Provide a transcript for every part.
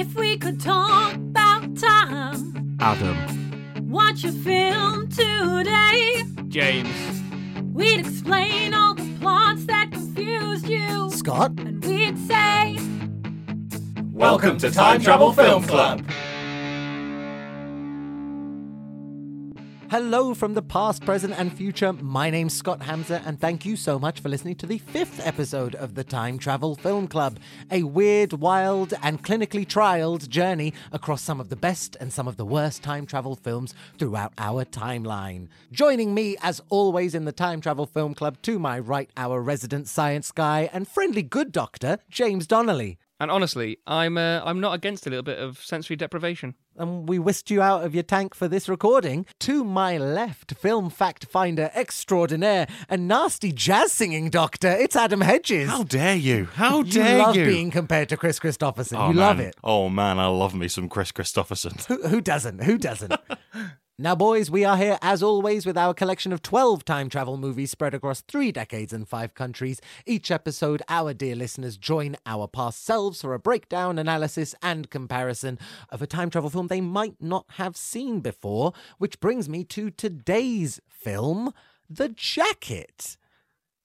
If we could talk about time, Adam. watch a film today, James. we'd explain all the plots that confused you. Scott? And we'd say, Welcome to Time Travel Film Club. Hello from the past, present, and future. My name's Scott Hamza, and thank you so much for listening to the fifth episode of the Time Travel Film Club. A weird, wild, and clinically trialed journey across some of the best and some of the worst time travel films throughout our timeline. Joining me, as always, in the Time Travel Film Club, to my right, our resident science guy and friendly good doctor, James Donnelly. And honestly, I'm uh, I'm not against a little bit of sensory deprivation. And we whisked you out of your tank for this recording. To my left, film fact finder extraordinaire and nasty jazz singing doctor, it's Adam Hedges. How dare you? How dare you love you? being compared to Kris Kristofferson. oh, you man. love it. Oh man, I love me some Kris Kristofferson. Who, who doesn't? Who doesn't? Now, boys, we are here as always with our collection of 12 time travel movies spread across three decades and five countries. Each episode, our dear listeners join our past selves for a breakdown, analysis, and comparison of a time travel film they might not have seen before. Which brings me to today's film, The Jacket.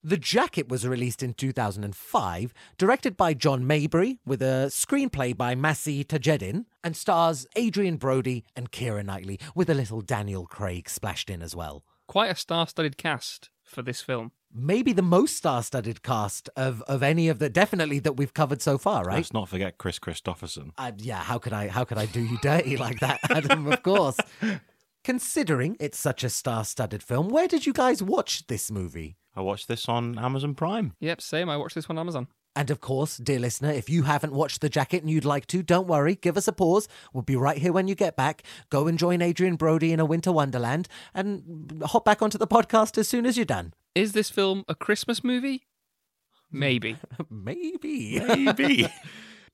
The Jacket was released in 2005, directed by John Maybury, with a screenplay by Massy Tadjedin, and stars Adrien Brody and Keira Knightley, with a little Daniel Craig splashed in as well. Quite a star-studded cast for this film. Maybe the most star-studded cast of, of any of the definitely that we've covered so far, right? Let's not forget Kris Kristofferson. Uh, yeah, how could I how could I do you dirty like that, Adam? Of course. Considering it's such a star-studded film, where did you guys watch this movie? I watched this on Amazon Prime. Yep, same. I watched this on Amazon. And of course, dear listener, if you haven't watched The Jacket and you'd like to, don't worry, give us a pause. We'll be right here when you get back. Go and join Adrien Brody in a winter wonderland and hop back onto the podcast as soon as you're done. Is this film a Christmas movie? Maybe. Maybe. Maybe.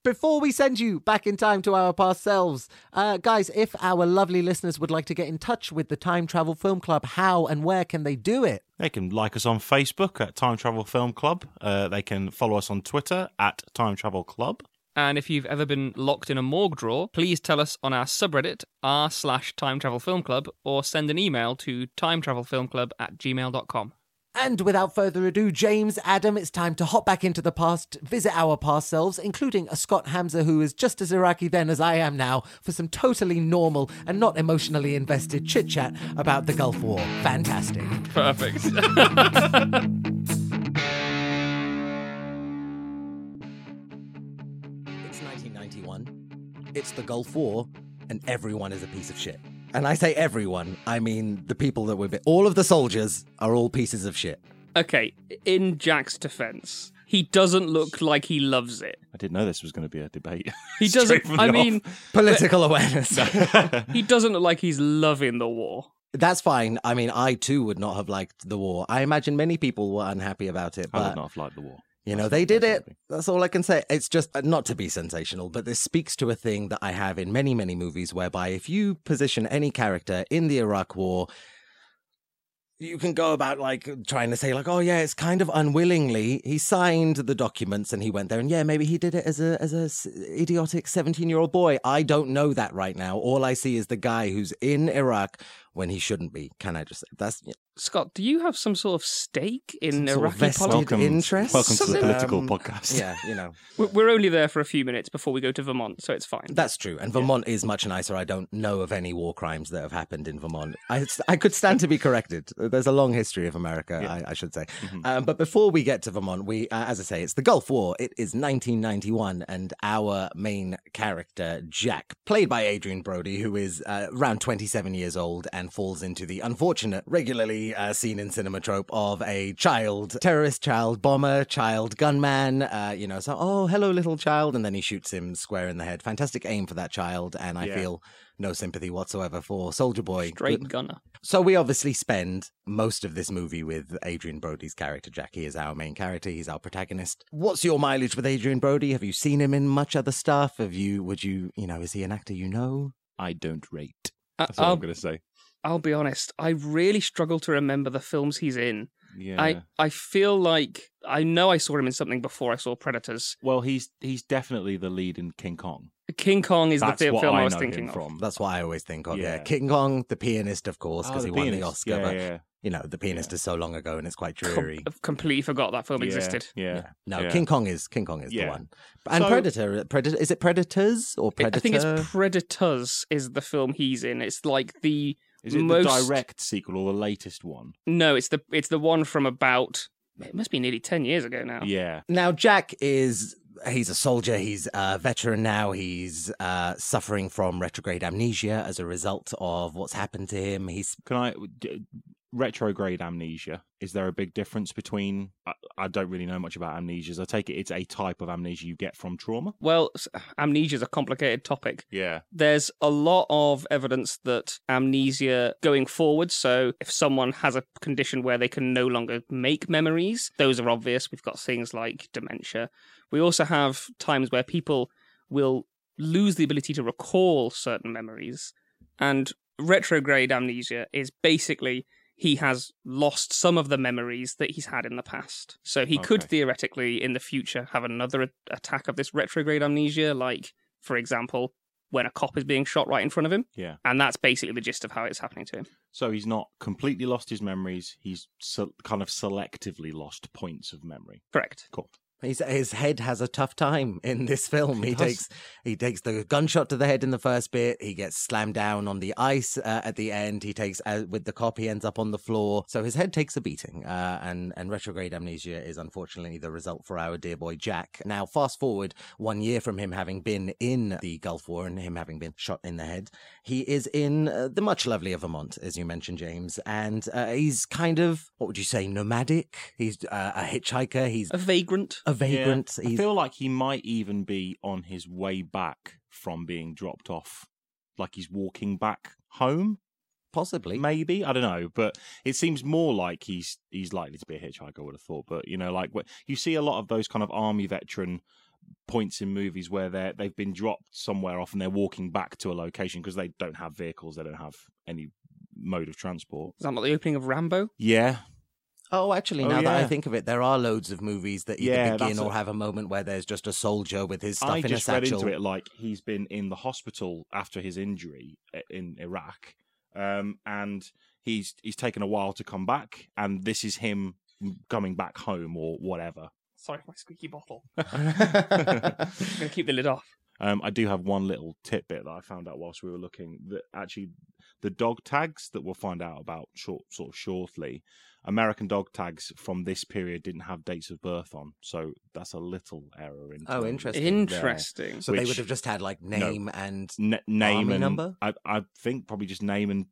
Before we send you back in time to our past selves, uh, guys, if our lovely listeners would like to get in touch with the Time Travel Film Club, how and where can they do it? they can like us on Facebook at Time Travel Film Club. Uh, they can follow us on Twitter at Time Travel Club. And if you've ever been locked in a morgue drawer, please tell us on our subreddit r slash time travel film club or send an email to time travel film club at gmail.com. And without further ado, James, Adam, it's time to hop back into the past, visit our past selves, including a Scott Hamza who is just as Iraqi then as I am now, for some totally normal and not emotionally invested chit chat about the Gulf War. Fantastic. Perfect. It's 1991. It's the Gulf War, and everyone is a piece of shit. And I say everyone, I mean the people that were. All of the soldiers are all pieces of shit. okay, in Jack's defense, he doesn't look like he loves it. I didn't know this was going to be a debate. He doesn't. from the I off. mean, Political awareness. he doesn't look like he's loving the war. That's fine. I mean, I too would not have liked the war. I imagine many people were unhappy about it, I but would not have liked the war. You know, they did it. That's all I can say. It's just uh, not to be sensational, but this speaks to a thing that I have in many, many movies whereby if you position any character in the Iraq war, you can go about like trying to say like oh yeah it's kind of unwillingly he signed the documents and he went there and yeah maybe he did it as a as a idiotic 17 year old boy i don't know that right now all i see is the guy who's in iraq when he shouldn't be can i just say that's Scott, do you have some sort of stake in Some sort of Iraqi vested politics? Welcome, interest? welcome to the Um, political podcast. yeah you know We- We're only there for a few minutes before we go to Vermont, so it's fine. That's true. And Vermont is much nicer. I don't know of any war crimes that have happened in Vermont. I, I could stand to be corrected. There's a long history of America, Yeah. I, I should say. Mhm. Um, but before we get to Vermont, we, uh, as I say, it's the Gulf War. It is 1991, and our main character, Jack, played by Adrien Brody, who is uh, around 27 years old and falls into the unfortunate, regularly uh, seen in cinema trope of a child terrorist, child bomber, child gunman. Uh, you know, so oh, hello, little child, and then he shoots him square in the head. Fantastic aim for that child, and I Yeah. feel no sympathy whatsoever for Soldier Boy. Straight Good- gunner. so we obviously spend most of this movie with Adrien Brody's character. Jackie is our main character. He's our protagonist. What's your mileage with Adrien Brody? Have you seen him in much other stuff? Have you? Would you? You know, is he an actor you know? I don't rate. I- That's all I'll, I'm going to say. I'll be honest. I really struggle to remember the films he's in. Yeah. I, I feel like I know I saw him in something before I saw Predators. Well, he's he's definitely the lead in King Kong. King Kong is That's the fi- what film I, I was thinking him of. from. That's what I always think of. Yeah, Yeah. King Kong, the pianist, of course, Oh, because the he won the. Oscar. Yeah, but yeah, you know, the pianist Yeah. is so long ago, and it's quite dreary. I've completely forgot that film yeah, existed. Yeah. Yeah. No, yeah. King Kong is King Kong is the one. And So- Predator, Predator is it Predators or I- Predator? I think it's Predators is the film he's in. It's like the Is it most- the direct sequel or the latest one? no, it's the it's the one from about it must be nearly ten years ago now. Yeah. Now, Jack is. He's a soldier. He's a veteran now. He's uh, suffering from retrograde amnesia as a result of what's happened to him. He's Can I d- retrograde amnesia? Is there a big difference between? I, I don't really know much about amnesias. I take it it's a type of amnesia you get from trauma. Well, amnesia is a complicated topic. Yeah. There's a lot of evidence that amnesia going forward, so if someone has a condition where they can no longer make memories, those are obvious. We've got things like dementia. We also have times where people will lose the ability to recall certain memories. And retrograde amnesia is basically he has lost some of the memories that he's had in the past. So he could theoretically in the future have another attack of this retrograde amnesia, like, for example, when a cop is being shot right in front of him. Yeah. And that's basically the gist of how it's happening to him. So he's not completely lost his memories. He's se- kind of selectively lost points of memory. Correct. Cool. He's, his head has a tough time in this film. It He takes he takes the gunshot to the head in the first bit. He gets slammed down on the ice uh, at the end. He takes uh, with the cop. He ends up on the floor. So his head takes a beating. Uh, and and retrograde amnesia is unfortunately the result for our dear boy Jack. Now fast forward one year from him having been in the Gulf War and him having been shot in the head. He is in uh, the much lovelier Vermont, as you mentioned, James, and uh, he's kind of what would you say nomadic? He's uh, a hitchhiker. He's A vagrant. a vagrant. Yeah. I feel like he might even be on his way back from being dropped off. Like he's walking back home. possibly. Maybe I don't know, but it seems more like he's he's likely to be a hitchhiker. I would have thought, but you know, like wh- you see a lot of those kind of army veteran points in movies where they they've been dropped somewhere off and they're walking back to a location because they don't have vehicles, they don't have any mode of transport. Is that not the opening of Rambo? Yeah, Oh, actually, Oh, now that I think of it, there are loads of movies that either Yeah, begin or a- have a moment where there's just a soldier with his stuff I in just a read satchel. into it like he's been in the hospital after his injury in Iraq, um, and he's he's taken a while to come back, and this is him coming back home or whatever. Sorry, for my squeaky bottle. I'm going to keep the lid off. Um, I do have one little tidbit that I found out whilst we were looking that actually the dog tags that we'll find out about short, sort of shortly. American dog tags from this period didn't have dates of birth on, so that's a little error in. Oh, terms interesting. their Interesting. so they which- would have just had like name and n- name Army and number? I, I think probably just name and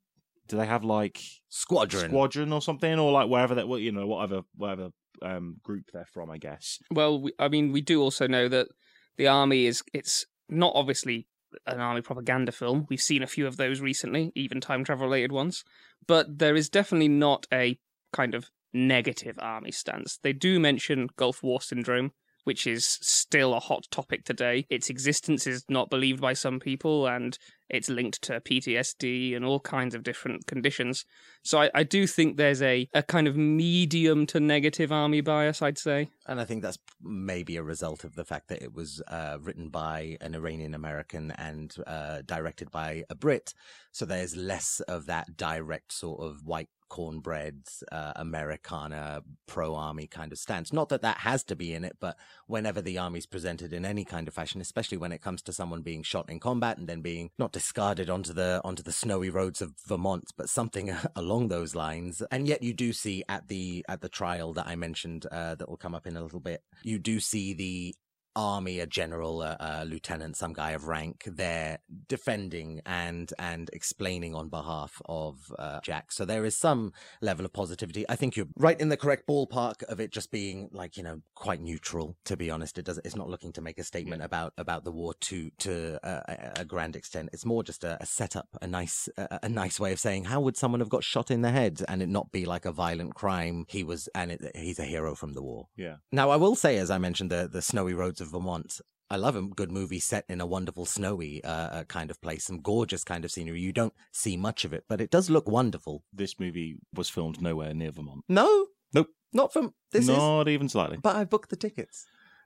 do they have like squadron. squadron or something or like wherever that well, you know whatever whatever um group they're from, I guess. Well, we, I mean, we do also know that the army is it's not obviously an army propaganda film. We've seen a few of those recently, even time travel related ones. But there is definitely not a kind of negative army stance. They do mention Gulf War syndrome, which is still a hot topic today. Its existence is not believed by some people, and it's linked to PTSD and all kinds of different conditions. So I, I do think there's a, a kind of medium to negative army bias, I'd say. And I think that's maybe a result of the fact that it was uh, written by an Iranian American and uh, directed by a Brit. So there's less of that direct sort of white cornbread uh, Americana pro army kind of stance. Not that that has to be in it, but whenever the army's presented in any kind of fashion, especially when it comes to someone being shot in combat and then being not discarded onto the onto the snowy roads of Vermont, but something along those lines. And yet you do see at the at the trial that I mentioned uh, that will come up in a little bit, you do see the army, a general, a, a lieutenant, some guy of rank, there defending and and explaining on behalf of uh, Jack. So there is some level of positivity. I think you're right in the correct ballpark of it just being like you know quite neutral. To be honest, it does. It's not looking to make a statement about about the war to to uh, a, a grand extent. It's more just a, a setup, a nice a, a nice way of saying how would someone have got shot in the head and it not be like a violent crime. He was and it, he's a hero from the war. Yeah. Now, I will say, as I mentioned, the the snowy roads of Vermont. I love a good movie set in a wonderful snowy uh, uh, kind of place, some gorgeous kind of scenery. You don't see much of it, but it does look wonderful. This movie was filmed nowhere near Vermont. No, Nope. not from this is. Not even slightly. But I booked the tickets.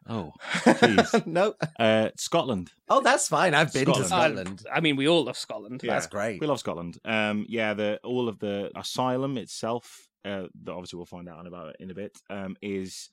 Oh, jeez. no. uh, Scotland. Oh, that's fine. I've been to Scotland. Scotland. I mean, we all love Scotland. Yeah. That's great. We love Scotland. Um, yeah, the all of the asylum itself, uh, that obviously we'll find out about it in a bit, um, is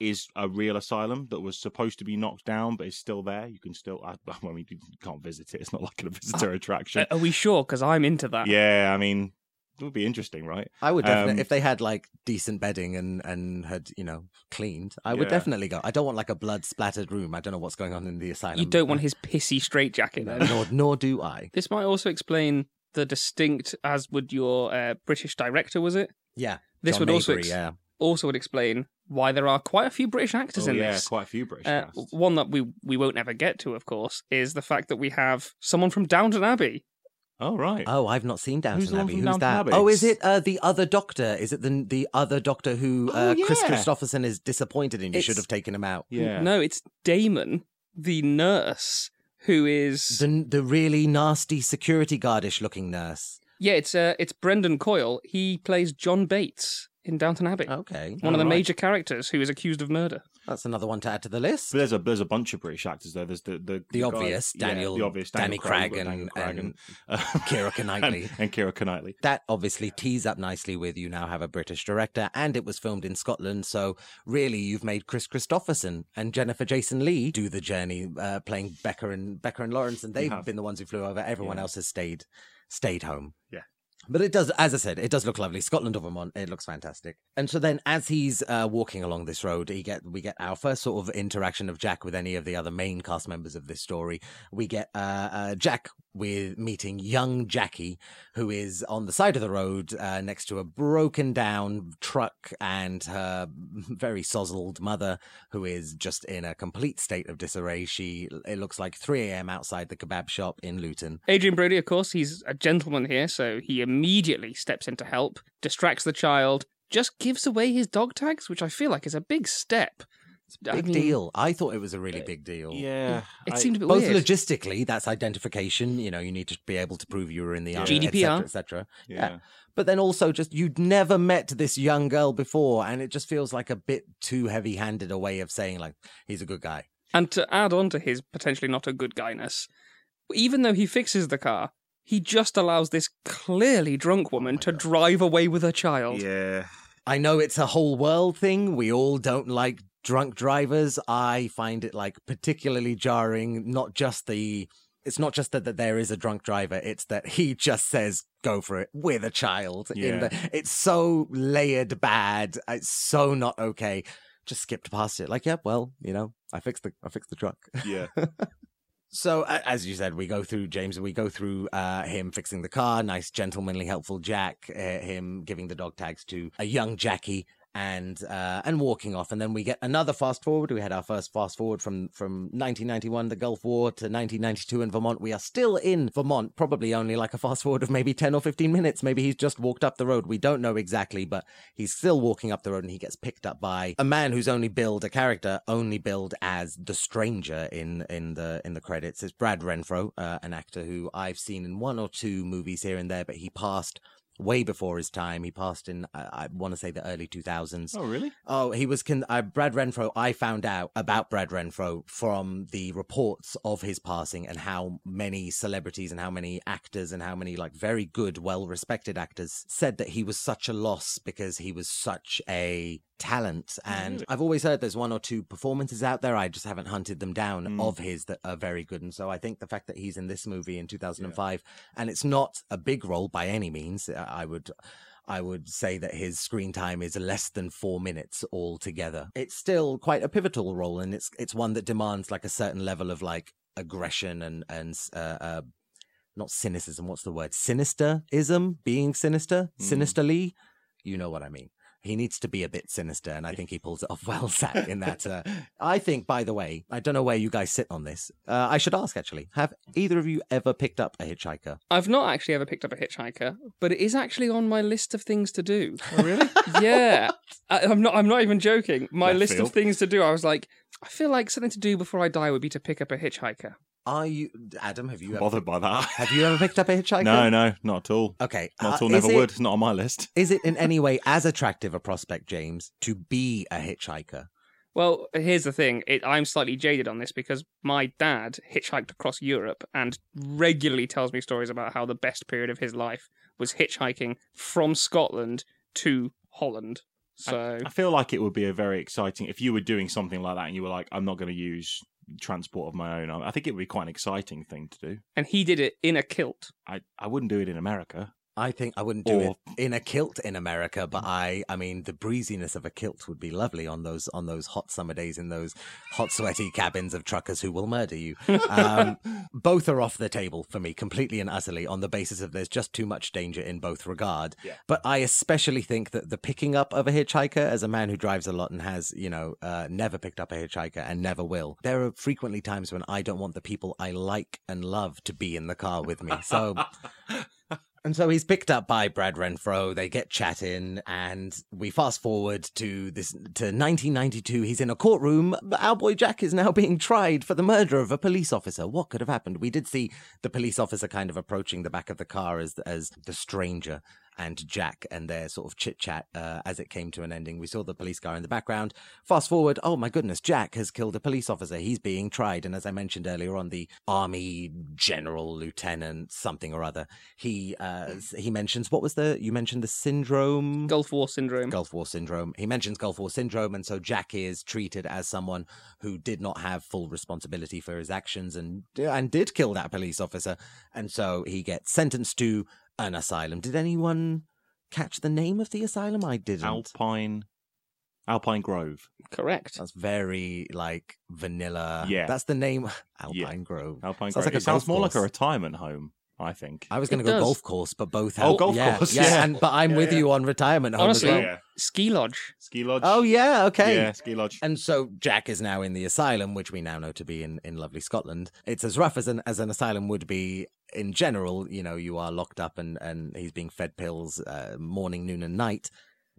is a real asylum that was supposed to be knocked down, but is still there. You can still, I, I mean, you can't visit it. It's not like a visitor attraction. Uh, are we sure? Because I'm into that. yeah, I mean, it would be interesting, right? I would definitely, Um, if they had like decent bedding and and had you know cleaned, I would Yeah. definitely go. I don't want like a blood splattered room. I don't know what's going on in the asylum. You don't want his pissy straitjacket No, then. nor nor do I. This might also explain the distinct, as would your uh, British director, was it? Yeah, This John would also Maybury, ex- yeah. Also would explain why there are quite a few British actors Oh, in yeah, this. Yeah, quite a few British Uh, casts. one that we we won't ever get to, of course, is the fact that we have someone from Downton Abbey. Oh, right. Oh, I've not seen Downton Who's Abbey. Who's Downton that? Abbey? Oh, is it uh, the other Doctor? Is it the the other Doctor who uh, Oh, Kris yeah. Kristofferson is disappointed in? You should have taken him out. yeah. No, it's Damon, the nurse, who is The the really nasty security guardish looking nurse. yeah, it's uh, it's Brendan Coyle. He plays John Bates in Downton Abbey, Okay, one of the major characters who is accused of murder. that's another one to add to the list. But there's a there's a bunch of British actors there. There's the the, The guy- obvious yeah, Daniel, the obvious Danny Daniel Craig, Daniel and, Craig and uh, Keira Knightley. and, and Keira Knightley. that obviously tees up nicely with you now have a British director and it was filmed in Scotland. So really you've made Kris Kristofferson and Jennifer Jason Lee do the journey, uh, playing Becker and Becker and Lawrence, and they've have. been the ones who flew over. Everyone Yeah. else has stayed stayed home. Yeah. But it does, as I said, it does look lovely. Scotland or Vermont, it looks fantastic. And so then, as he's uh, walking along this road, he get we get our first sort of interaction of Jack with any of the other main cast members of this story. We get uh, uh, Jack with meeting young Jackie, who is on the side of the road uh, next to a broken down truck, and her very sozzled mother, who is just in a complete state of disarray. She it looks like 3 a.m. outside the kebab shop in Luton. Adrien Brody, of course, he's a gentleman here, so he immediately steps in to help, distracts the child, just gives away his dog tags, which I feel like is a big step. I Big mean, deal. I thought it was a really uh, big deal. Yeah, It I- seemed a bit Both weird. logistically, that's identification. You know, you need to be able to prove you were in the army, GDPR. etc., etc. yeah. But then also, just you'd never met this young girl before, and it just feels like a bit too heavy-handed a way of saying like he's a good guy. And to add on to his potentially not a good guyness, even though he fixes the car, he just allows this clearly drunk oh woman to drive away with her child. Yeah. I know it's a whole world thing. We all don't like drunk drivers. I find it like particularly jarring. Not just the. It's not just that, that there is a drunk driver. It's that he just says go for it with a child. In Yeah. the, it's so layered bad. It's so not okay. Just skipped past it. Like, yeah, well, you know, I fixed the I fixed the truck. Yeah. So as you said, we go through James. We go through uh, him fixing the car. Nice, gentlemanly, helpful Jack. Uh, him giving the dog tags to a young Jackie, and uh, and walking off. And then we get another fast forward. We had our first fast forward from from 1991, the Gulf War, to 1992 in Vermont. We are still in Vermont. Probably only like a fast forward of maybe 10 or 15 minutes. Maybe he's just walked up the road. We don't know exactly, but he's still walking up the road, and he gets picked up by a man who's only billed a character, only billed as the stranger in in the in the credits. It's Brad Renfro, uh, an actor who I've seen in one or two movies here and there, but he passed way before his time. He passed in uh, I want to say the early 2000s. Oh, really? Oh, he was con- uh, Brad Renfro. I found out about Brad Renfro from the reports of his passing and how many celebrities and how many actors and how many like very good, well-respected actors said that he was such a loss because he was such a talent. And really? I've always heard there's one or two performances out there. I just haven't hunted them down Mm. of his that are very good. And so I think the fact that he's in this movie in 2005 and it's not a big role by any means. uh, I would I would say that his screen time is less than four minutes altogether. It's still quite a pivotal role, and it's it's one that demands like a certain level of like aggression and and uh, uh not cynicism. What's the word? Sinisterism, being sinister, Mm. sinisterly. You know what I mean. He needs to be a bit sinister, and I think he pulls it off well. Sat in that. Uh, I think, by the way, I don't know where you guys sit on this. Uh, I should ask actually. Have either of you ever picked up a hitchhiker? I've not actually ever picked up a hitchhiker, but it is actually on my list of things to do. Oh, really? yeah, I, I'm not. I'm not even joking. My Left list field. of things to do. I was like, I feel like something to do before I die would be to pick up a hitchhiker. Are you, Adam? Have you ever, Bothered by that? have you ever picked up a hitchhiker? No, no, not at all. Okay. Not at uh, all. is Never it- would. It's not on my list. Is it in any way as attractive a prospect, James, to be a hitchhiker? Well, here's the thing. It, I'm slightly jaded on this because my dad hitchhiked across Europe and regularly tells me stories about how the best period of his life was hitchhiking from Scotland to Holland. So I feel like it would be a very exciting if you were doing something like that and you were like, I'm not going to use transport of my own. I I think it would be quite an exciting thing to do. and he did it in a kilt. I, I wouldn't do it in America. I think I wouldn't do Or- it in a kilt in America, but I, I mean, the breeziness of a kilt would be lovely on those on those hot summer days in those hot, sweaty cabins of truckers who will murder you. Um, both are off the table for me, completely and utterly, on the basis of there's just too much danger in both regard. Yeah. But I especially think that the picking up of a hitchhiker, as a man who drives a lot and has, you know, uh, never picked up a hitchhiker and never will, there are frequently times when I don't want the people I like and love to be in the car with me. So. And so he's picked up by Brad Renfro. They get chatting, and we fast forward to this to 1992. He's in a courtroom. Our boy Jack is now being tried for the murder of a police officer. What could have happened? We did see the police officer kind of approaching the back of the car as as the stranger and Jack and their sort of chit chat uh, as it came to an ending. We saw the police car in the background. Fast forward, oh my goodness, Jack has killed a police officer. He's being tried, and as I mentioned earlier on, the army general, lieutenant, something or other. He uh, he mentions what was the you mentioned the syndrome. Gulf War syndrome. Gulf War syndrome. He mentions Gulf War syndrome, and so Jack is treated as someone who did not have full responsibility for his actions and and did kill that police officer, and so he gets sentenced to an asylum. Did anyone catch the name of the asylum? I didn't. Alpine, Alpine Grove. Correct. That's very like vanilla. Yeah. that's the name. Alpine Grove. Alpine Sounds Grove. like a it sounds golf more like a retirement home. I think. I was going to go does. golf course, but both have Oh, have golf yeah, course, Yeah, yeah. and but I'm Yeah, with yeah. you on retirement home Honestly, as well. yeah. Ski lodge. Ski lodge. Oh yeah, okay. Yeah, ski lodge. And so Jack is now in the asylum, which we now know to be in, in lovely Scotland. It's as rough as an as an asylum would be in general. You know, you are locked up and, and he's being fed pills uh, morning, noon, and night.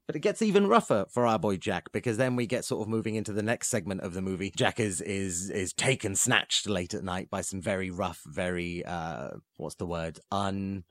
But it gets even rougher for our boy Jack because then we get sort of moving into the next segment of the movie. Jack is is is taken snatched late at night by some very rough, very uh what's the word? Un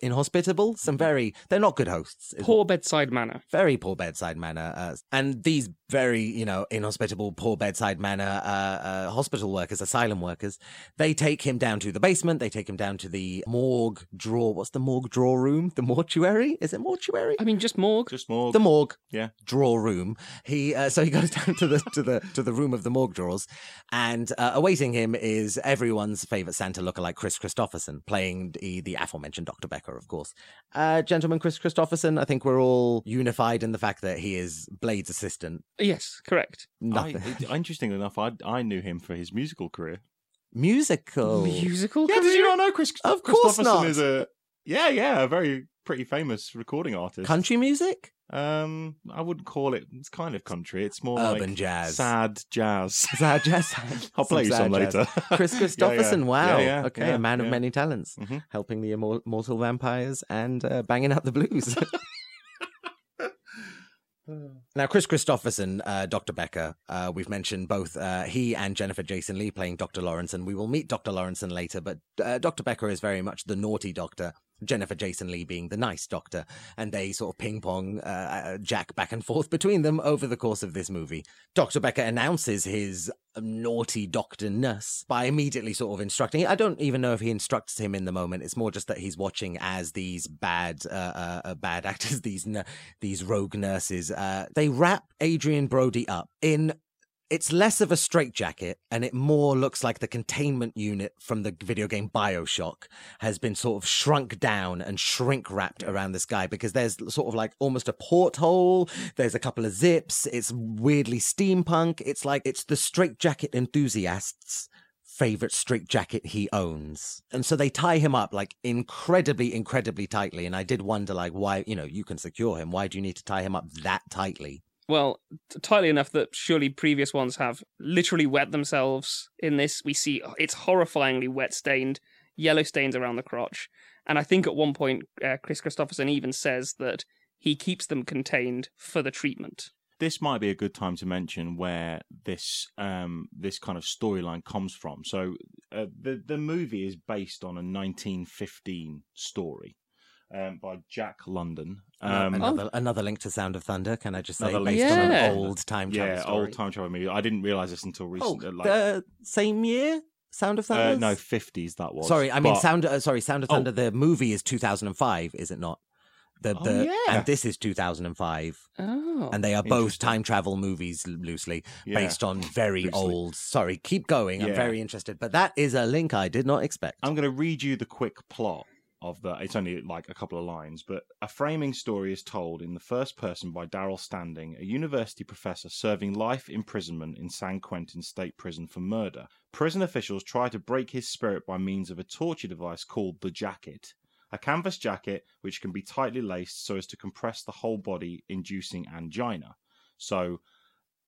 inhospitable. Some very they're not good hosts. Poor bedside manner. very poor bedside manner, uh, and these very you know inhospitable, poor bedside manner uh, uh, hospital workers, asylum workers, they take him down to the basement. They take him down to the morgue drawer. What's the morgue drawer room? The mortuary? Is it mortuary? I mean, just morgue. Just more. the morgue yeah. drawer room. He uh, so he goes down to the to the to the room of the morgue drawers, and uh, awaiting him is everyone's favorite Santa lookalike Kris Kristofferson, playing the, the aforementioned Doctor Becker, of course. Uh, gentleman Kris Kristofferson. I think we're all unified in the fact that he is Blade's assistant. Yes, correct. I, Nothing it- interestingly enough, I I knew him for his musical career. musical. Musical. Yeah, did you not know Kris? Of course not. Is a yeah, yeah, a very pretty famous recording artist. Country music, Um, I wouldn't call it. It's kind of country. It's more urban like jazz, sad jazz. sad jazz. I'll play you some jazz. later. Kris Kristofferson, wow. Yeah, yeah, okay, yeah, a man of many talents, Mhm. helping the immortal vampires and uh, banging out the blues. Now, Kris Kristofferson, uh, Dr. Becker, uh, we've mentioned both uh, he and Jennifer Jason Lee playing Dr. Lawrence, and we will meet Dr. Lawrence later, but uh, Dr. Becker is very much the naughty doctor. Jennifer Jason Lee being the nice doctor, and they sort of ping pong uh, uh, Jack back and forth between them over the course of this movie. Dr. Becker announces his naughty doctor nurse by immediately sort of instructing. I don't even know if he instructs him in the moment. It's more just that he's watching as these bad, uh, uh, uh, bad actors, these these rogue nurses, uh, they wrap Adrien Brody up in. It's less of a straitjacket, and it more looks like the containment unit from the video game Bioshock has been sort of shrunk down and shrink wrapped around this guy because there's sort of like almost a porthole. There's a couple of zips. It's weirdly steampunk. It's like it's the straitjacket enthusiasts' favorite straitjacket he owns. And so they tie him up like incredibly, incredibly tightly. And I did wonder, like, why, you know, you can secure him. Why do you need to tie him up that tightly? Well, t- tightly enough that surely previous ones have literally wet themselves. In this, we see it's horrifyingly wet stained, yellow stains around the crotch. And I think at one point, uh, Kris Kristofferson even says that he keeps them contained for the treatment. this might be a good time to mention where this um this kind of storyline comes from. So uh, the the movie is based on a 1915 story. Um, by Jack London. Um, another, another link to Sound of Thunder. Can I just say, Another based link to on Sound an of old time travel yeah, story. old time travel movie. I didn't realize this until Oh, recently. like, the same year. Sound of Thunder. uh, no, fifties that was. Sorry, I mean But- Sound. Uh, sorry, Sound of Oh. Thunder. The movie is 2005, is it not? The Oh, the yeah. and this is 2005, Oh. and they are both time travel movies loosely Yeah. based on very Loosely. old. Sorry, keep going. I'm very interested, but that is a link I did not expect. I'm going to read you the quick plot of the. It's only like a couple of lines, but a framing story is told in the first person by Darrell Standing, a university professor serving life imprisonment in San Quentin State Prison for murder. Prison officials try to break his spirit by means of a torture device called the jacket. A canvas jacket which can be tightly laced so as to compress the whole body, inducing angina. So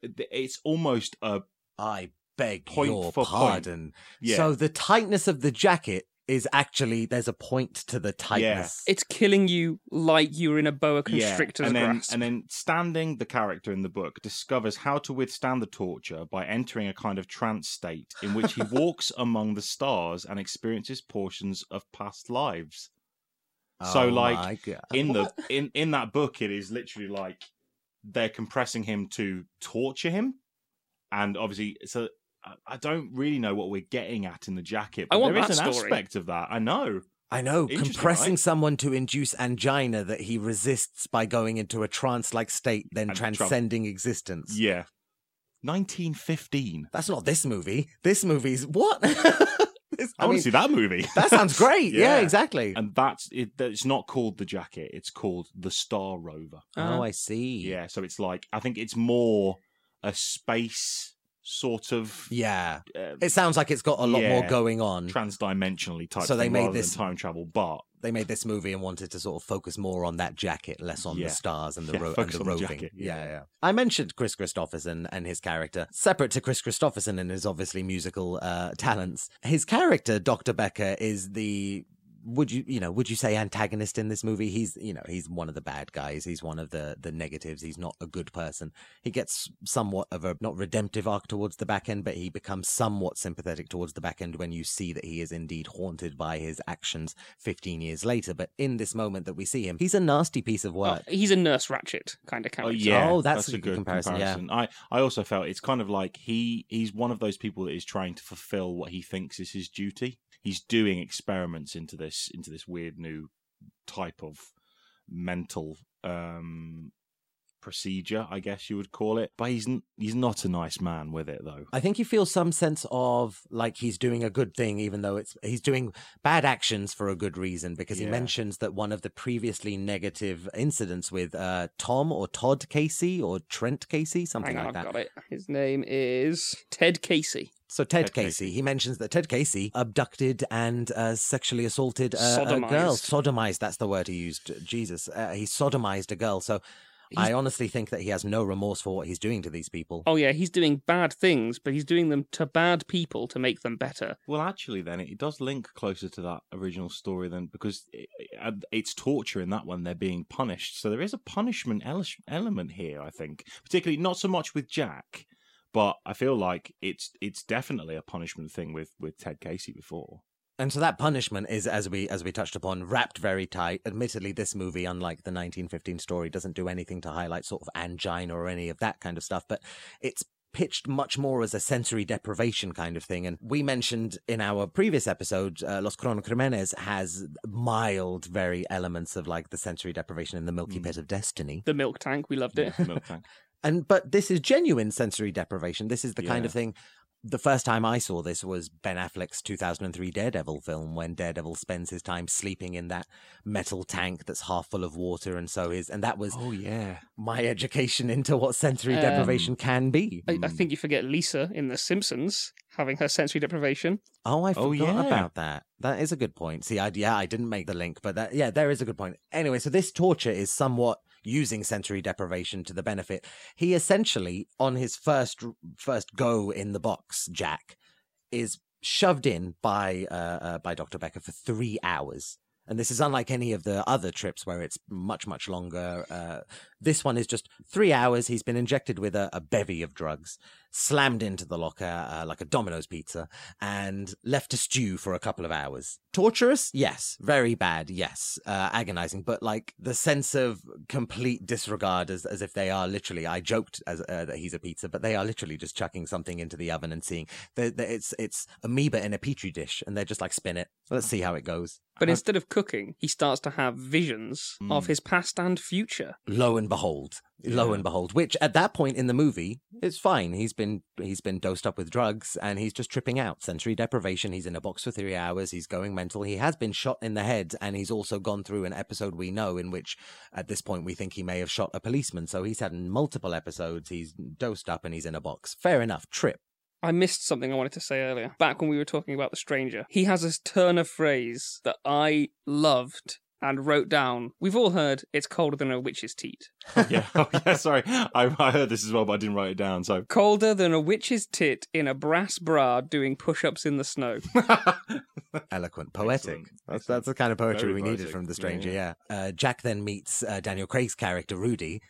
it's almost a I beg Point your for point. pardon. yeah. So the tightness of the jacket is actually there's a point to the tightness. It's killing you like you were in a boa Yeah, constrictor's and then grasp. and then standing the character in the book discovers how to withstand the torture by entering a kind of trance state in which he walks among the stars and experiences portions of past lives. So, Oh like. In What? the in in that book, it is literally like they're compressing him to torture him, and obviously, so I- I don't really know what we're getting at in the jacket. I want there is that an story. aspect of that. I know. I know, compressing right? someone to induce angina that he resists by going into a trance like state, then And Trump- transcending existence. Yeah. 1915. That's not this movie. This movie's what? This- I, want to see that movie. that sounds great. yeah. Yeah. exactly. and that's it. It's not called the jacket. It's called the Star Rover. oh, ah. I see. Yeah, so it's like I think it's more a space sort of Yeah. uh, It sounds like it's got a lot more going on. transdimensionally type. So they made this- time travel, but they made this movie and wanted to sort of focus more on that jacket, less on Yeah. the stars and the, Yeah, ro- and the the roving. jacket, yeah, yeah. yeah. I mentioned Kris Kristofferson and his character. Separate to Kris Kristofferson and his obviously musical uh, talents, his character Dr. Becker is the would you you know would you say antagonist in this movie? He's you know he's one of the bad guys. He's one of the the negatives. He's not a good person. He gets somewhat of a not redemptive arc towards the back end but he becomes somewhat sympathetic towards the back end when you see that he is indeed haunted by his actions 15 years later. But in this moment that we see him he's a nasty piece of Oh, work. he's a Nurse Ratched kind of oh, character. oh yeah, Oh, that's a good comparison, yeah. I I also felt it's kind of like he he's one of those people that is trying to fulfill what he thinks is his duty. He's doing experiments into this into this weird new type of mental um procedure, I guess you would call it. But he's n- he's not a nice man with it though. I think he feels some sense of like he's doing a good thing, even though it's he's doing bad actions for a good reason. Because he mentions that one of the previously negative incidents with uh, Tom or Todd Casey or Trent Casey, something Hang on, like I've that. got it. His name is Ted Casey. So Ted, Ted Casey, Casey. he mentions that Ted Casey abducted and uh, sexually assaulted uh, a girl. Sodomized. Sodomized. That's the word he used. Jesus, uh, he sodomized a girl. So. I honestly think that he has no remorse for what he's doing to these people. Oh yeah, he's doing bad things, but he's doing them to bad people to make them better. Well, actually, then it does link closer to that original story, then because it, it- it's torture in that one; they're being punished. So there is a punishment ele- element here, I think, particularly not so much with Jack, but I feel like it's it's definitely a punishment thing with with Ted Casey before. And so that punishment is, as we as we touched upon, wrapped very tight. Admittedly, this movie, unlike the 1915 story, doesn't do anything to highlight sort of angina or any of that kind of stuff. But it's pitched much more as a sensory deprivation kind of thing. And we mentioned in our previous episode, uh, Los Cronocrímenes has mild, very elements of like the sensory deprivation in the Milky Mm. Pit of Destiny. The milk tank, we loved it. Yeah, milk tank. And but this is genuine sensory deprivation. This is the kind of thing. The first time I saw this was Ben Affleck's 2003 Daredevil film, when Daredevil spends his time sleeping in that metal tank that's half full of water, and so is and that was Oh yeah, my education into what sensory Um, deprivation can be. I, I think you forget Lisa in The Simpsons having her sensory deprivation. Oh, I forgot Oh, yeah. about that. That is a good point. See, I, yeah, I didn't make the link, but that, yeah, there is a good point. Anyway, so this torture is somewhat using sensory deprivation to the benefit. He essentially, on his first first go in the box, Jack, is shoved in by uh, uh, by Dr. Becker for three hours. And this is unlike any of the other trips where it's much, much longer. Uh, This one is just three hours. He's been injected with a, a bevy of drugs, slammed into the locker uh, like a Domino's pizza, and left to stew for a couple of hours. Torturous? Yes. Very bad? Yes. Uh, agonizing. But like the sense of complete disregard as, as if they are literally, I joked as, uh, that he's a pizza, but they are literally just chucking something into the oven and seeing that it's, it's amoeba in a petri dish and they're just like, spin it. Let's see how it goes. But instead of cooking, he starts to have visions of Mm. his past and future. lo and behold lo and behold which at that point in the movie is fine. He's been he's been dosed up with drugs and he's just tripping out. Sensory deprivation he's in a box for three hours he's going mental he has been shot in the head and he's also gone through an episode we know in which at this point we think he may have shot a policeman. So he's had multiple episodes he's dosed up and he's in a box. Fair enough trip. I missed something I wanted to say earlier. Back when we were talking about the stranger, he has a turn of phrase that I loved and wrote down. We've all heard it's colder than a witch's teat. yeah, oh, yeah. Sorry, I, I heard this as well, but I didn't write it down. So Colder than a witch's tit in a brass bra doing push ups in the snow. eloquent, poetic. Excellent, That's that's the kind of poetry Very we needed from the Yeah, stranger. Yeah. Uh, Jack then meets uh, Daniel Craig's character Rudy,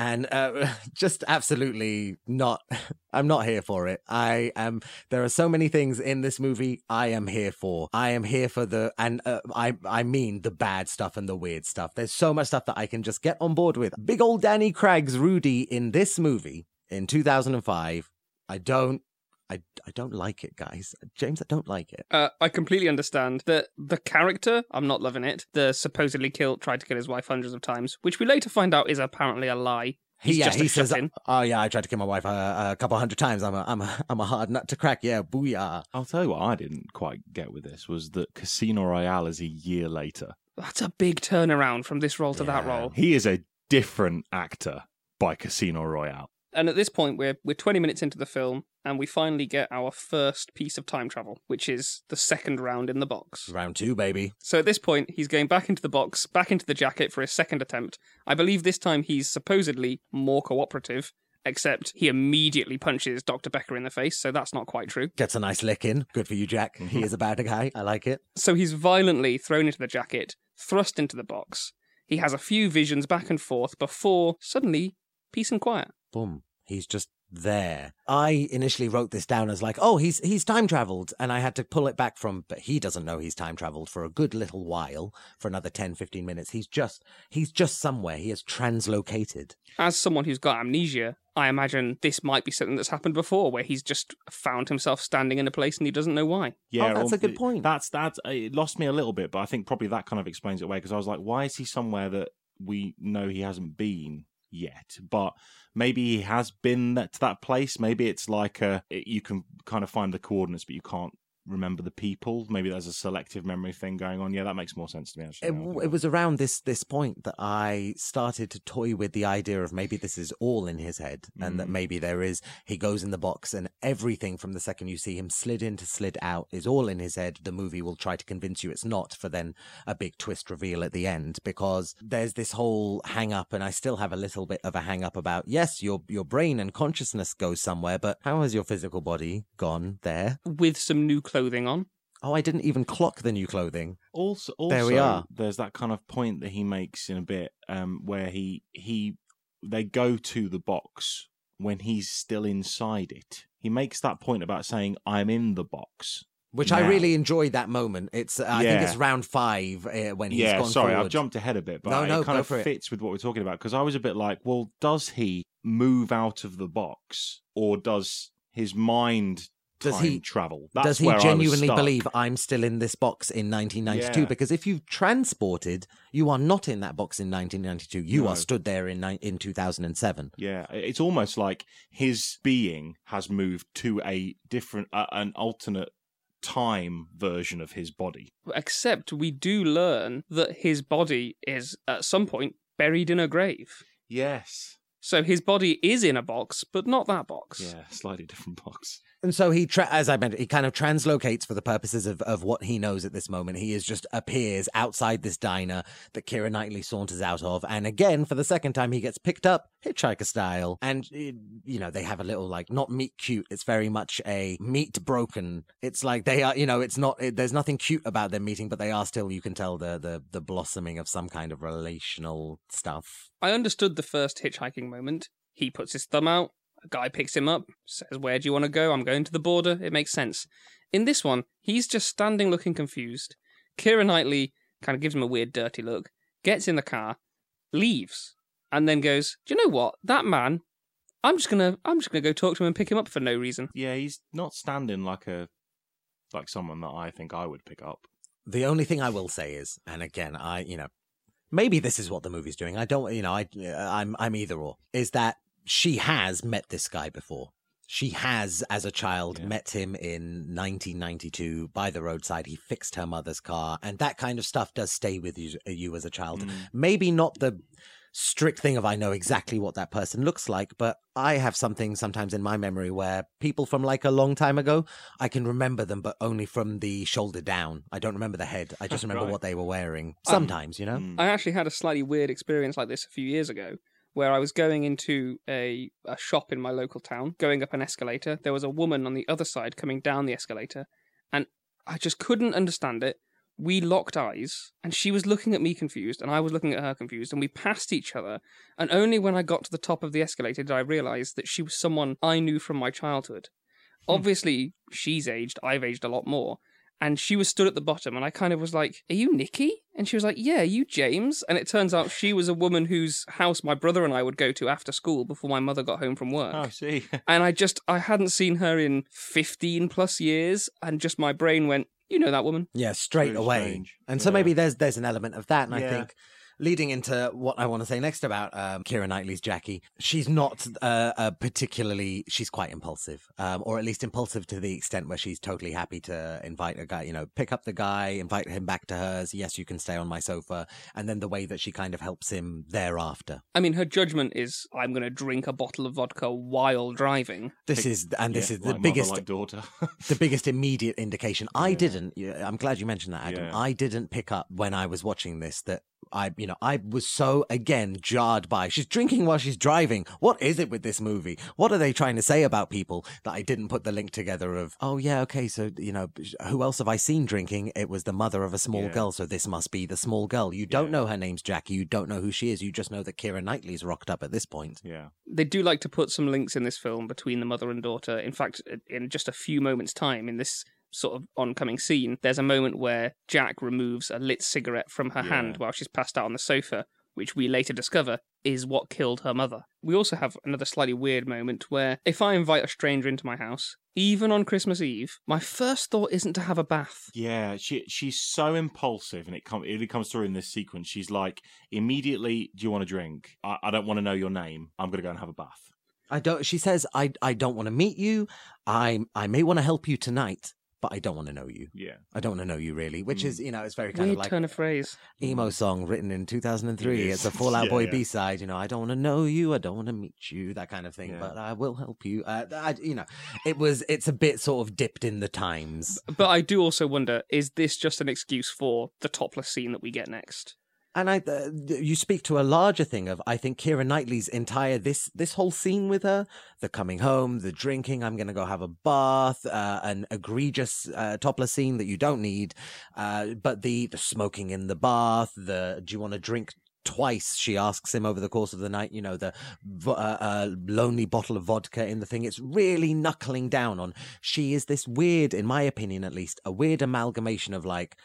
and uh, just absolutely not. I'm not here for it. I am. There are so many things in this movie I am here for. I am here for the and uh, I I mean the bad stuff and the weird stuff. There's so much stuff that I can just get on board with. Big old Danny Craig's Rudy in this movie in 2005. I don't. I, I don't like it, guys. James, I don't like it. Uh, I completely understand that the character, I'm not loving it. The supposedly killed, tried to kill his wife hundreds of times, which we later find out is apparently a lie. He's yeah, just a he says, shut-in. "Oh yeah, I tried to kill my wife uh, a couple hundred times. I'm a, I'm a, I'm a hard nut to crack. Yeah, booyah." I'll tell you what I didn't quite get with this was that Casino Royale is a year later. That's a big turnaround from this role to that role. He is a different actor by Casino Royale. And at this point, we're we're 20 minutes into the film, and we finally get our first piece of time travel, which is the second round in the box. Round two, baby. So at this point, he's going back into the box, back into the jacket for his second attempt. I believe this time he's supposedly more cooperative, except he immediately punches Dr. Becker in the face, so that's not quite true. Gets a nice lick in. Good for you, Jack. He mhm. is a bad guy. I like it. So he's violently thrown into the jacket, thrust into the box. He has a few visions back and forth before suddenly peace and quiet. Boom. He's just there. I initially wrote this down as like, oh, he's he's time traveled, and I had to pull it back from, but he doesn't know he's time traveled for a good little while, for another 10, 15 minutes. He's just he's just somewhere. He has translocated. As someone who's got amnesia, I imagine this might be something that's happened before, where he's just found himself standing in a place and he doesn't know why. Yeah, Oh, that's or- a good point. That's that. it lost me a little bit, but I think probably that kind of explains it away because I was like, why is he somewhere that we know he hasn't been yet? But maybe he has been to that place. Maybe it's like a you can kind of find the coordinates, but you can't remember the people. Maybe there's a selective memory thing going on. Yeah, that makes more sense to me. Actually, It, now I w- think it was around this this point that I started to toy with the idea of maybe this is all in his head, and that Mm. maybe there is he goes in the box and everything from the second you see him slid in to slid out is all in his head. The movie will try to convince you it's not, for then a big twist reveal at the end because there's this whole hang up, and I still have a little bit of a hang up about yes, your your brain and consciousness goes somewhere, but how has your physical body gone there? With some new clothing on. Oh, I didn't even clock the new clothing. Also, also, There we are. There's that kind of point that he makes in a bit, um, where he he they go to the box when he's still inside it. He makes that point about saying, "I'm in the box." Which I really enjoyed that moment. It's uh, I think it's round five uh, when he's yeah, gone sorry, forward. I've jumped ahead a bit, but No, no, it kind of for it. fits with what we're talking about because I was a bit like, well, does he move out of the box or does his mind Does time he- travel? Does he where genuinely believe I'm still in this box in 1992? Yeah. Because if you've transported, you are not in that box in 1992. You No. are stood there in ni- in 2007. Yeah, it's almost like his being has moved to a different, uh, an alternate time version of his body. Except we do learn that his body is, at some point, buried in a grave. Yes. So his body is in a box, but not that box. Yeah, slightly different box. And so he, tra- as I mentioned, he kind of translocates for the purposes of, of what he knows at this moment. He is just appears outside this diner that Keira Knightley saunters out of, and again for the second time he gets picked up hitchhiker style, and eh, you know they have a little like not meet cute. It's very much a meet broken. It's like they are, you know, it's not. It, there's nothing cute about their meeting, but they are still. You can tell the the the blossoming of some kind of relational stuff. I understood the first hitchhiking moment. He puts his thumb out, a guy picks him up, says, Where do you want to go? I'm going to the border. It makes sense. In this one, he's just standing looking confused. Keira Knightley kind of gives him a weird, dirty look, gets in the car, leaves, and then goes, Do you know what? That man, I'm just gonna I'm just gonna go talk to him and pick him up for no reason. Yeah, he's not standing like a like someone that I think I would pick up. The only thing I will say is, and again, I you know, maybe this is what the movie's doing. I don't, you know, I I'm I'm either or. Is that she has met this guy before. She has, as a child, Yeah. met him in 1992 by the roadside. He fixed her mother's car, and that kind of stuff does stay with you, you as a child. Mm. Maybe not the strict thing of I know exactly what that person looks like, but I have something sometimes in my memory where people from like a long time ago, I can remember them, but only from the shoulder down. I don't remember the head. I just remember Right. what they were wearing. Um, Sometimes, you know. Mm. I actually had a slightly weird experience like this a few years ago, where I was going into a, a shop in my local town, going up an escalator. There was a woman on the other side coming down the escalator, and I just couldn't understand it. We locked eyes, and she was looking at me confused, and I was looking at her confused, and we passed each other. And only when I got to the top of the escalator did I realize that she was someone I knew from my childhood. Hmm. Obviously, she's aged, I've aged a lot more. And she was stood at the bottom, and I kind of was like, Are you Nikki? And she was like, Yeah, you James. And it turns out she was a woman whose house my brother and I would go to after school before my mother got home from work. Oh, I see. And I just, I hadn't seen her in 15 plus years, and just my brain went, You know that woman. Yeah, straight Very away. strange. And so Yeah. maybe there's there's an element of that. And I think leading into what I want to say next about um, Keira Knightley's Jackie, she's not uh, uh, particularly. She's quite impulsive, um, or at least impulsive to the extent where she's totally happy to invite a guy. You know, pick up the guy, invite him back to hers. Yes, you can stay on my sofa, and then the way that she kind of helps him thereafter. I mean, her judgment is, I'm going to drink a bottle of vodka while driving. This is and this Yeah, is the like mother, biggest like daughter. the biggest immediate indication. I Yeah. didn't. I'm glad you mentioned that, Adam. Yeah. I didn't pick up when I was watching this that I, you know, I was so again jarred by. She's drinking while she's driving. What is it with this movie? What are they trying to say about people that I didn't put the link together of? Oh yeah, okay. So you know, who else have I seen drinking? It was the mother of a small Yeah. girl. So this must be the small girl. You don't Yeah. know her name's Jackie. You don't know who she is. You just know that Keira Knightley's rocked up at this point. yeah. they do like to put some links in this film between the mother and daughter. In fact, in just a few moments' time, in this sort of oncoming scene, there's a moment where Jack removes a lit cigarette from her Yeah. hand while she's passed out on the sofa, which we later discover is what killed her mother. We also have another slightly weird moment where if I invite a stranger into my house, even on Christmas Eve, my first thought isn't to have a bath. Yeah, she she's so impulsive, and it com- it really comes through in this sequence. She's like, immediately, do you want a drink? I, I don't want to know your name. I'm gonna go and have a bath. I don't. She says, "I I don't want to meet you. I I may want to help you tonight, but I don't want to know you. Yeah, I don't want to know you really." Which is, you know, it's very kind Weird of like turn of phrase. emo song written in 2003. It It's a Fallout Yeah, Boy yeah. B side. You know, I don't want to know you. I don't want to meet you. That kind of thing. Yeah. But I will help you. Uh, I, you know, it was. It's a bit sort of dipped in the times. But I do also wonder is this just an excuse for the topless scene that we get next? And I, uh, you speak to a larger thing of I think Keira Knightley's entire this this whole scene with her, the coming home, the drinking, I'm gonna go have a bath, uh, an egregious uh, topless scene that you don't need, uh, but the the smoking in the bath, the do you want to drink twice? She asks him over the course of the night. You know the uh, uh, lonely bottle of vodka in the thing. It's really knuckling down on. She is this weird, in my opinion at least, a weird amalgamation of like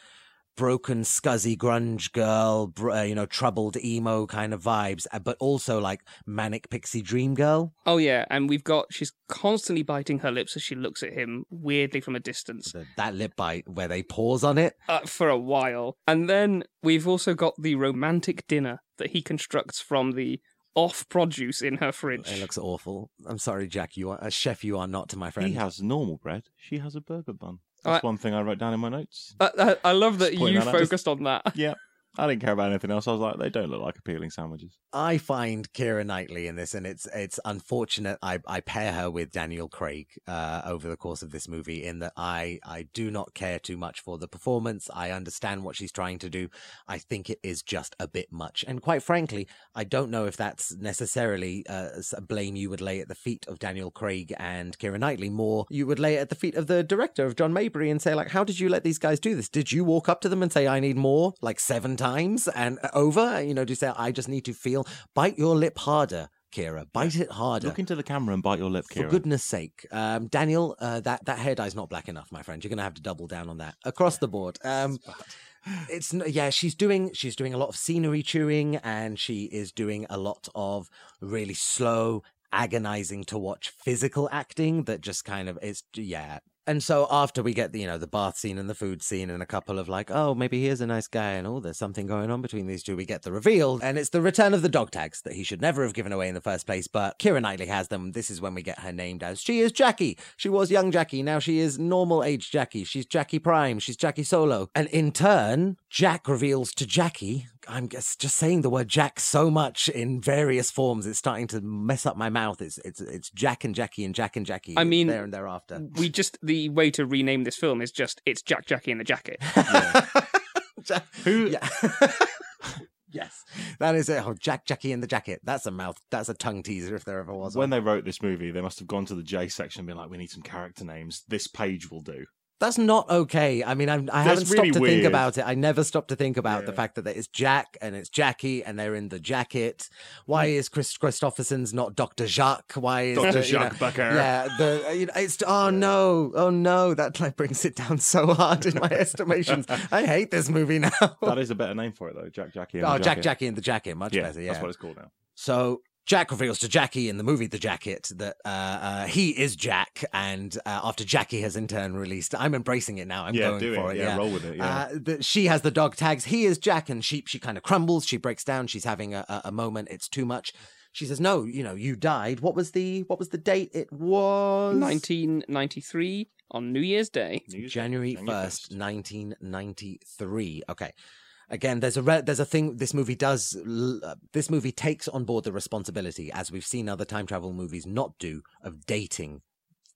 broken, scuzzy grunge girl, br- uh, you know, troubled emo kind of vibes, uh, but also like manic pixie dream girl. Oh yeah, and we've got she's constantly biting her lips as she looks at him weirdly from a distance The, that lip bite where they pause on it. uh, for a while. And then we've also got the romantic dinner that he constructs from the off produce in her fridge. It looks awful. I'm sorry, Jack. You are a chef. You are not to my friend. he has normal bread. She has a burger bun. That's one thing I wrote down in my notes. I, I, I love that Just you that focused on that. Yeah, I didn't care about anything else. I was like, they don't look like appealing sandwiches. I find Keira Knightley in this, and it's it's unfortunate. I, I pair her with Daniel Craig uh, over the course of this movie, in that I I do not care too much for the performance. I understand what she's trying to do. I think it is just a bit much, and quite frankly, I don't know if that's necessarily uh, a blame you would lay at the feet of Daniel Craig and Keira Knightley. More, you would lay it at the feet of the director of John Maybury and say like, how did you let these guys do this? Did you walk up to them and say, I need more, like seven times and over? You know, do you say, I just need to feel, bite your lip harder. Keira, bite it harder. Look into the camera and bite your lip, Keira. For goodness sake, um, Daniel, uh, that that hair dye's not black enough, my friend. You're going to have to double down on that across the board. Um, it's yeah, she's doing she's doing a lot of scenery chewing, and she is doing a lot of really slow, agonizing to watch physical acting that just kind of is yeah. And so after we get the you know the bath scene and the food scene and a couple of like oh maybe he is a nice guy and oh there's something going on between these two we get the reveal. And it's the return of the dog tags that he should never have given away in the first place but Keira Knightley has them. This is when we get her named as. She is Jackie. She was young Jackie. Now she is normal age Jackie. She's Jackie Prime. She's Jackie Solo. And in turn Jack reveals to Jackie I'm just just saying the word Jack so much in various forms. It's starting to mess up my mouth. It's it's it's Jack and Jackie and Jack and Jackie. I mean, there and thereafter. We just the way to rename this film is just it's Jack Jackie in the jacket. Jack, Who- Yeah. yes, that is it. Oh, Jack Jackie in the jacket. That's a mouth. That's a tongue teaser if there ever was. When one. they wrote this movie, they must have gone to the J section and been like, "We need some character names. This page will do." That's not okay. I mean, I'm, I That's haven't stopped really to think about it. I never stopped to think about the fact that it's Jack and it's Jackie and they're in the jacket. Why hmm. is Kris Kristofferson's not Doctor Jacques? Why is Dr. the, you know- Jacques Becker. Yeah, the uh, you know, it's oh no, oh no, that like brings it down so hard in my estimations. I hate this movie now. That is a better name for it, though. Jack Jackie. and oh, Jack. Jackie and the jacket, much Yeah, better. Yeah, that's what it's called now. so Jack reveals to Jackie in the movie The Jacket that uh, uh, he is Jack, and uh, after Jackie has in turn released, I'm embracing it now. I'm yeah, going do for it. it. Yeah, roll with it. Yeah. Uh, that she has the dog tags. He is Jack, and she she kind of crumbles. She breaks down. She's having a, a, a moment. It's too much. She says, "No, you know, you died. What was the what was the date? It was 1993 on New Year's Day. New Year's January January first, nineteen ninety three. Okay. Again, there's a re- there's a thing this movie does. l- Uh, this movie takes on board the responsibility, as we've seen other time travel movies not do, of dating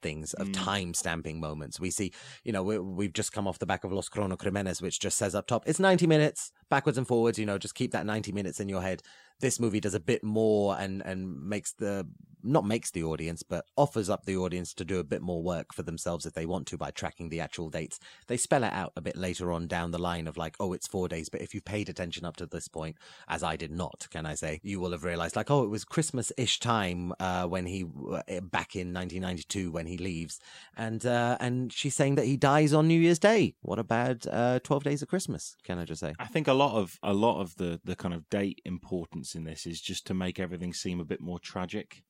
things, of Mm. time stamping moments. We see, you know, we, we've just come off the back of Los Cronocrímenes, which just says up top, it's 90 minutes, backwards and forwards. You know, just keep that 90 minutes in your head. This movie does a bit more and and makes the not makes the audience, but offers up the audience to do a bit more work for themselves if they want to by tracking the actual dates. They spell it out a bit later on down the line of like, oh, it's four days. But if you've paid attention up to this point, as I did not, can I say, you will have realized like, oh, it was Christmas ish time uh, when he uh, back in 1992 when he leaves, and uh, and she's saying that he dies on New Year's Day. What a bad uh, 12 days of Christmas, can I just say? I think a lot of a lot of the the kind of date importance in this is just to make everything seem a bit more tragic.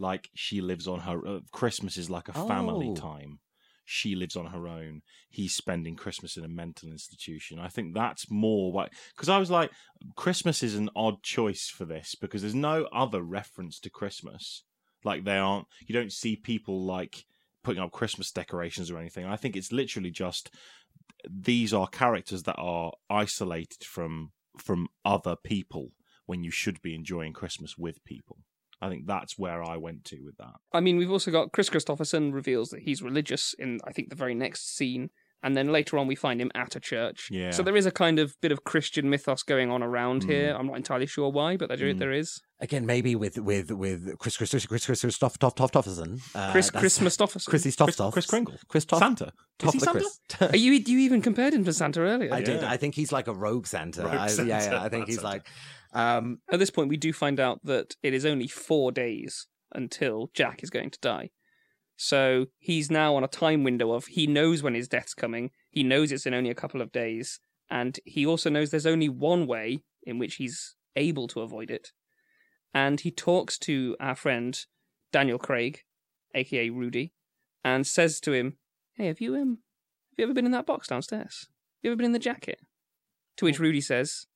Like she lives on her uh, Christmas is like a family Oh. time. She lives on her own. He's spending Christmas in a mental institution. I think that's more what because I was like, Christmas is an odd choice for this because there's no other reference to Christmas. Like they aren't. You don't see people like putting up Christmas decorations or anything. I think it's literally just these are characters that are isolated from from other people when you should be enjoying Christmas with people. I think that's where I went to with that. I mean, we've also got Kris Kristofferson reveals that he's religious in, I think, the very next scene. And then later on, we find him at a church. Yeah. So there is a kind of bit of Christian mythos going on around Mm. here. I'm not entirely sure why, but there, Mm. there is. Again, maybe with with with Chris Chris Chris Chris Chris Christoph Toff Toff Toffison. Uh, Chris that's- Chris Mistopherson. Chrissy Stoff Chris, Toff. Kris Kringle, Chris Toff. Santa. Is he Santa? Chris. Are you, you even compared him to Santa earlier? I did. I think he's like a rogue Santa. Rogue I, Yeah, yeah, I think That's he's Santa. like. Um, At this point, we do find out that it is only four days until Jack is going to die. So he's now on a time window of he knows when his death's coming, he knows it's in only a couple of days, and he also knows there's only one way in which he's able to avoid it. And he talks to our friend Daniel Craig, aka Rudy, and says to him, Hey, have you um have you ever been in that box downstairs? Have you ever been in the jacket? To which Rudy says,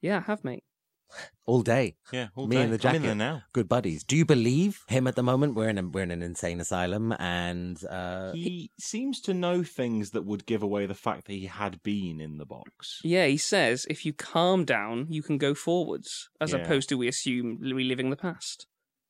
Yeah, I have, mate. All day. Yeah, all Me day. and the I'm in jacket. there now. Good buddies. Do you believe him at the moment? We're in a, we're in an insane asylum, and uh, He seems to know things that would give away the fact that he had been in the box. Yeah, he says if you calm down, you can go forwards, as Yeah. opposed to we assume reliving the past.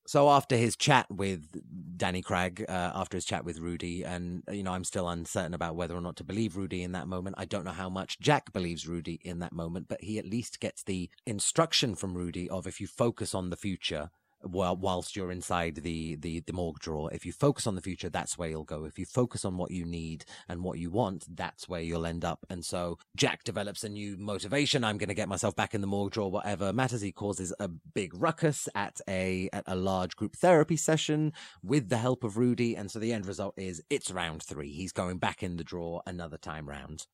So after his chat with Danny Craig, uh, after his chat with Rudy, and you know, I'm still uncertain about whether or not to believe Rudy in that moment. I don't know how much Jack believes Rudy in that moment, but he at least gets the instruction from Rudy of if you focus on the future. While, whilst you're inside the, the, the morgue drawer, if you focus on the future, that's where you'll go. If you focus on what you need and what you want, that's where you'll end up. And so Jack develops a new motivation. I'm going to get myself back in the morgue drawer, whatever matters. He causes a big ruckus at a at a large group therapy session with the help of Rudy. And so the end result is it's round three. He's going back in the drawer another time round.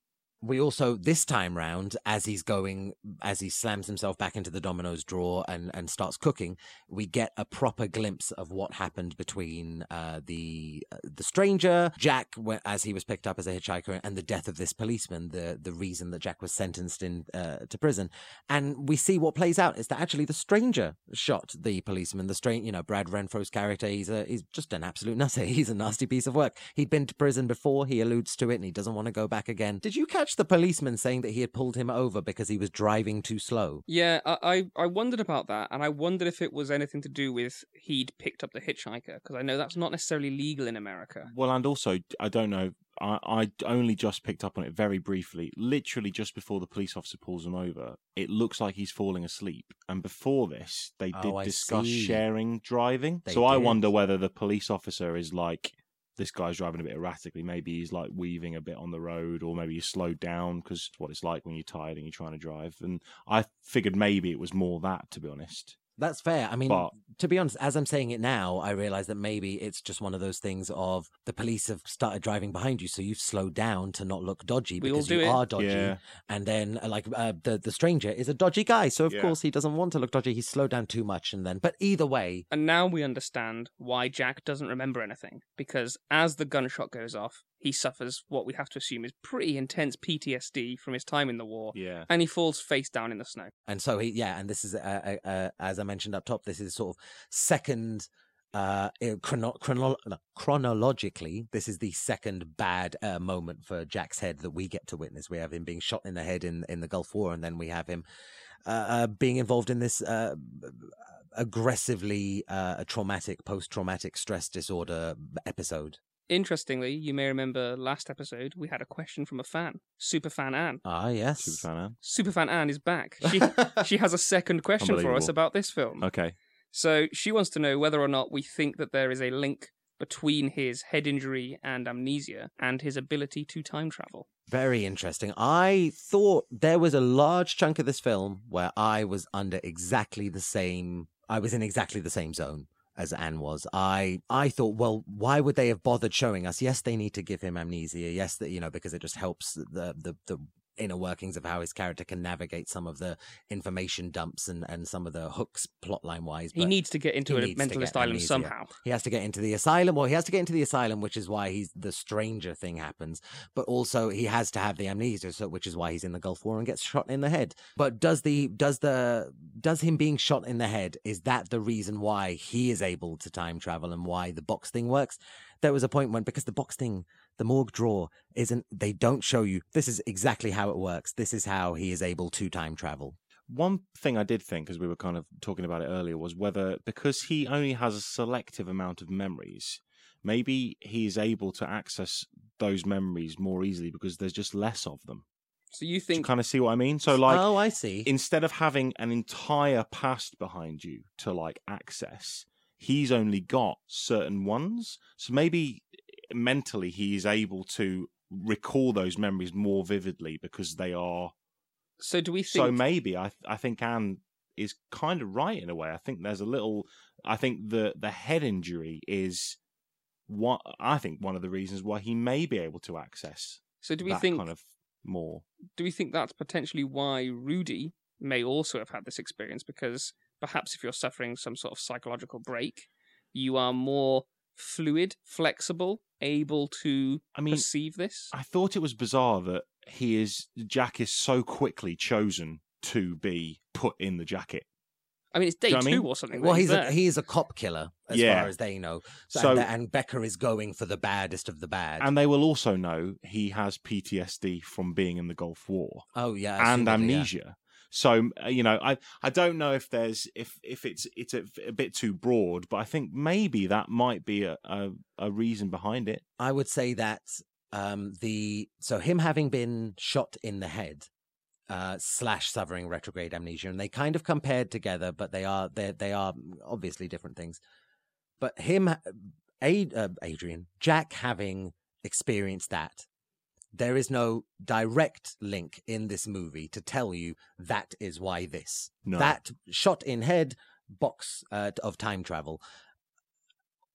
We also, this time round, as he's going, as he slams himself back into the Domino's drawer and, and starts cooking, we get a proper glimpse of what happened between uh, the uh, the stranger, Jack, as he was picked up as a hitchhiker, and the death of this policeman. The the reason that Jack was sentenced in uh, to prison, and we see what plays out is that actually the stranger shot the policeman. The strange, you know, Brad Renfro's character, he's a he's just an absolute nutter. He's a nasty piece of work. He'd been to prison before. He alludes to it, and he doesn't want to go back again. Did you catch the policeman saying that he had pulled him over because he was driving too slow? Yeah, I, I I wondered about that, and I wondered if it was anything to do with he'd picked up the hitchhiker, because I know that's not necessarily legal in America. Well, and also, I don't know. I, I only just picked up on it very briefly. Literally, just before the police officer pulls him over, it looks like he's falling asleep. And before this, they oh, did Oh, discuss see. sharing driving. They so I wonder whether the police officer is like, this guy's driving a bit erratically. Maybe he's like weaving a bit on the road, or maybe he's slowed down because what it's like when you're tired and you're trying to drive. And I figured maybe it was more that, to be honest. That's fair. I mean, But- to be honest, as I'm saying it now, I realize that maybe it's just one of those things of the police have started driving behind you, so you've slowed down to not look dodgy because you it. are dodgy. Yeah. And then, uh, like uh, the the stranger is a dodgy guy, so of Yeah. course he doesn't want to look dodgy. He's slowed down too much, and then, but either way, And now we understand why Jack doesn't remember anything, because as the gunshot goes off, he suffers what we have to assume is pretty intense PTSD from his time in the war, Yeah. and he falls face down in the snow. and so he, yeah, and this is uh, uh, uh, as I mentioned up top, this is sort of second. Uh, uh, chrono- chrono- chronologically, this is the second bad uh, moment for Jack's head that we get to witness. We have him being shot in the head in, in the Gulf War, and then we have him uh, uh, being involved in this uh, aggressively uh, traumatic, post-traumatic stress disorder episode. Interestingly, you may remember last episode we had a question from a fan, Superfan Anne. Ah, yes. Super fan, Anne. Superfan Anne is back. She she has a second question for us about this film. Okay. So she wants to know whether or not we think that there is a link between his head injury and amnesia and his ability to time travel. Very interesting. I thought there was a large chunk of this film where I was under exactly the same. I was in exactly the same zone as Anne was. I I thought, well, why would they have bothered showing us? Yes, they need to give him amnesia. Yes, that you know because it just helps the the the inner workings of how his character can navigate some of the information dumps and and some of the hooks plotline wise. He needs to get into a mental asylum amnesia. somehow. He has to get into the asylum. Well, he has to get into the asylum, which is why he's the stranger thing happens. But also he has to have the amnesia, so which is why he's in the Gulf War and gets shot in the head. But does the does the does him being shot in the head is that the reason why he is able to time travel and why the box thing works? There was a point when because the box thing, the morgue drawer isn't. They don't show you. This is exactly how it works. This is how he is able to time travel. One thing I did think, as we were kind of talking about it earlier, was whether because he only has a selective amount of memories, maybe he is able to access those memories more easily because there's just less of them. So you Do you think kind of see what I mean? So, like, oh, I see. instead of having an entire past behind you to like access, he's only got certain ones. So maybe mentally he is able to recall those memories more vividly because they are so? Do we think? so maybe I I think Anne is kind of right in a way. I think there's a little. I think the the head injury is what I think one of the reasons why he may be able to access so do we that think? kind of more. Do we think that's potentially why Rudy may also have had this experience? Because perhaps if you're suffering some sort of psychological break, you are more fluid, flexible, able to I mean, perceive this. I thought it was bizarre that he is Jack is so quickly chosen to be put in the jacket I mean, it's day you know two I mean? or something. Well, that he's a, he is a cop killer as Yeah. far as they know. So, So- and, and Becker is going for the baddest of the bad. And they will also know he has PTSD from being in the Gulf War oh yeah, and amnesia. yeah. So uh, you know, I I don't know if there's if if it's it's a, a bit too broad, but I think maybe that might be a a, a reason behind it. I would say that um, the so him having been shot in the head uh, slash suffering retrograde amnesia, and they kind of compared together, but they are they they are obviously different things. But him, Ad, uh, Adrien, Jack having experienced that, there is no direct link in this movie to tell you that is why this No. that shot in head box uh, of time travel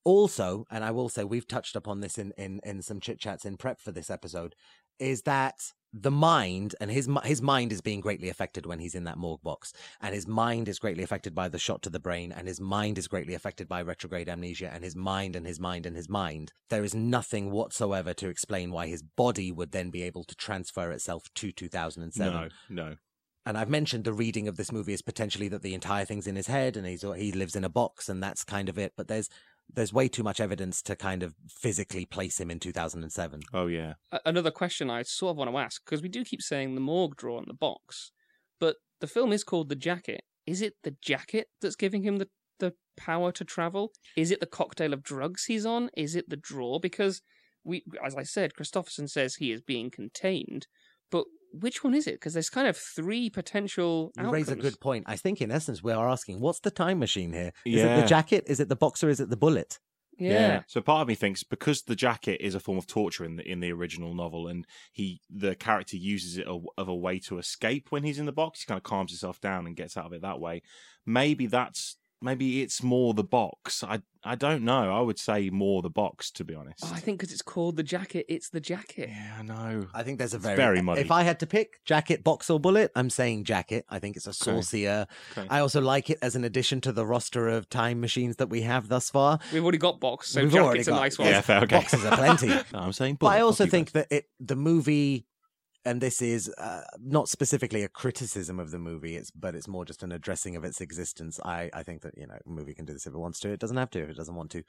also and i will say we've touched upon this in in, in some chit chats in prep for this episode is that the mind and his his mind is being greatly affected when he's in that morgue box and his mind is greatly affected by the shot to the brain and his mind is greatly affected by retrograde amnesia and his mind and his mind and his mind there is nothing whatsoever to explain why his body would then be able to transfer itself to 2007 No, no. and I've mentioned the reading of this movie is potentially that the entire thing's in his head and he's he lives in a box and that's kind of it. But there's there's way too much evidence to kind of physically place him in 2007. Oh yeah. Another question I sort of want to ask because we do keep saying the morgue drawer on the box, but the film is called The Jacket. Is it the jacket that's giving him the the power to travel? Is it the cocktail of drugs he's on? Is it the drawer? Because we, as I said, Kristofferson says he is being contained, but which one is it? Because there's kind of three potential You outcomes. raise a good point. I think in essence we are asking, what's the time machine here? Is it the jacket? Is it the boxer? Is it the bullet? Yeah. So part of me thinks because the jacket is a form of torture in the in the original novel, and he the character uses it a, of a way to escape when he's in the box. He kind of calms himself down and gets out of it that way. Maybe that's maybe it's more the box. I I don't know. I would say more the box to be honest. Oh, I think because it's called the jacket, it's the jacket. yeah, I know. I think there's a very, very muddy. If I had to pick jacket, box, or bullet, I'm saying jacket. I think it's a saucier. Okay. I also like it as an addition to the roster of time machines that we have thus far. We've already got box, so We've jacket's a got- nice one. Yeah, fair. Okay. Boxes are plenty. No, I'm saying, But I also think that it the movie, and this is uh, not specifically a criticism of the movie, it's but it's more just an addressing of its existence. I I think that you know a movie can do this if it wants to. It doesn't have to if it doesn't want to.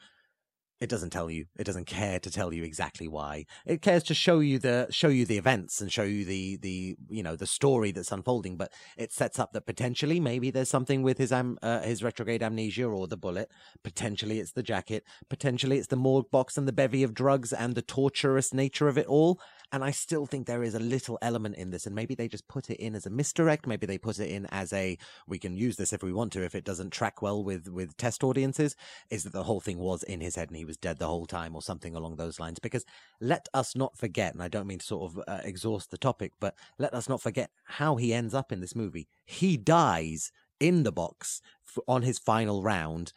It doesn't tell you. It doesn't care to tell you exactly why. It cares to show you the show you the events and show you the the you know the story that's unfolding. But it sets up that potentially maybe there's something with his am uh, his retrograde amnesia or the bullet. Potentially it's the jacket. Potentially it's the morgue box and the bevy of drugs and the torturous nature of it all. And I still think there is a little element in this, and maybe they just put it in as a misdirect. Maybe they put it in as a we can use this if we want to. If it doesn't track well with with test audiences, is that the whole thing was in his head and he was dead the whole time, or something along those lines. Because let us not forget, and I don't mean to sort of uh, exhaust the topic, but let us not forget how he ends up in this movie. He dies in the box on his final round.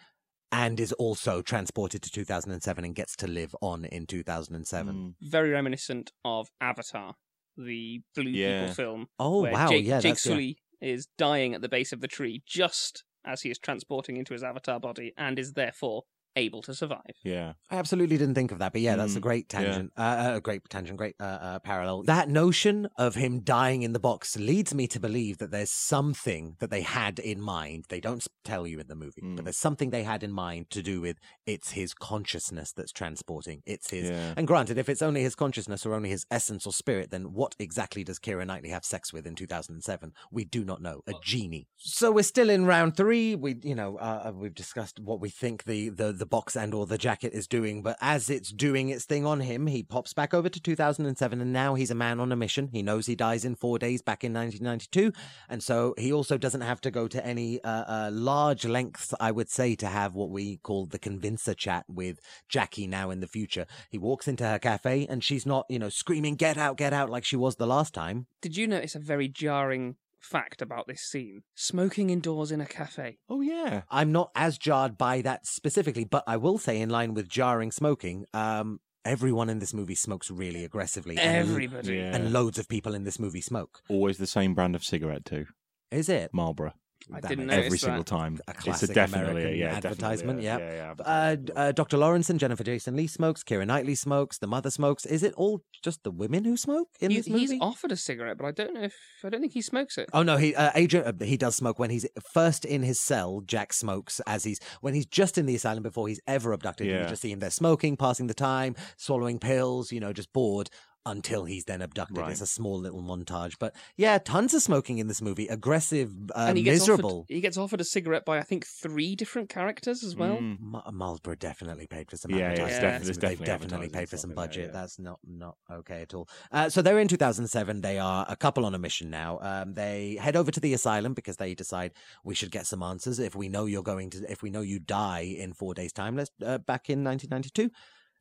And is also transported to 2007 and gets to live on in 2007. Mm. Very reminiscent of Avatar, the blue Yeah. people film. Oh where wow! Jake, yeah, Jake that's yeah. Sully is dying at the base of the tree just as he is transporting into his avatar body and is therefore able to survive. Yeah. I absolutely didn't think of that, but yeah, that's a Mm, great yeah. tangent. Uh, uh, a great tangent, great uh, uh, parallel. That notion of him dying in the box leads me to believe that there's something that they had in mind. They don't tell you in the movie, Mm. but there's something they had in mind to do with it's his consciousness that's transporting. It's his. Yeah. And granted, if it's only his consciousness or only his essence or spirit, then what exactly does Keira Knightley have sex with in 2007? We do not know. A genie. So we're still in round three. We, you know, uh, we've discussed what we think the, the the box and or the jacket is doing, but as it's doing its thing on him, he pops back over to 2007, and now he's a man on a mission. He knows he dies in four days back in 1992, and so he also doesn't have to go to any uh, uh, large lengths, I would say, to have what we call the convincer chat with Jackie now in the future. He walks into her cafe, and she's not, you know, screaming "Get out, get out!" like she was the last time. Did you notice a very jarring fact about this scene? Smoking indoors in a cafe. Oh yeah. I'm not as jarred by that specifically, but I will say, in line with jarring smoking, um, everyone in this movie smokes really aggressively. and- Everybody. Yeah. And loads of people in this movie smoke. Always the same brand of cigarette too. Is it? Marlboro. I That didn't makes notice every that. single time. A it's a definitely American yeah, definitely advertisement, a- yeah. yeah, yeah. Uh, uh, Dr. Lawrence and Jennifer Jason Leigh smokes. Keira Knightley smokes. The mother smokes. Is it all just the women who smoke in He- this movie? he's offered a cigarette, but I don't know if I don't think he smokes it. Oh no, he uh, Adrien uh, he does smoke when he's first in his cell. Jack smokes as he's when he's just in the asylum before he's ever abducted. You just see him there smoking, passing the time, swallowing pills, you know, just bored until he's then abducted. Right. It's a small little montage, but yeah, tons of smoking in this movie. Aggressive, uh, and he gets miserable. Offered, he gets offered a cigarette by I think three different characters as well. Mm. Ma- Marlboro definitely paid for some Yeah, yeah, advertising. it's for definitely- this there's movie. They've definitely definitely paid for some stuff in there, budget. yeah. That's not not okay at all. Uh, so they're in 2007. They are a couple on a mission now. Um, they head over to the asylum because they decide we should get some answers. If we know you're going to, if we know you die in four days' time, let's uh, back in 1992.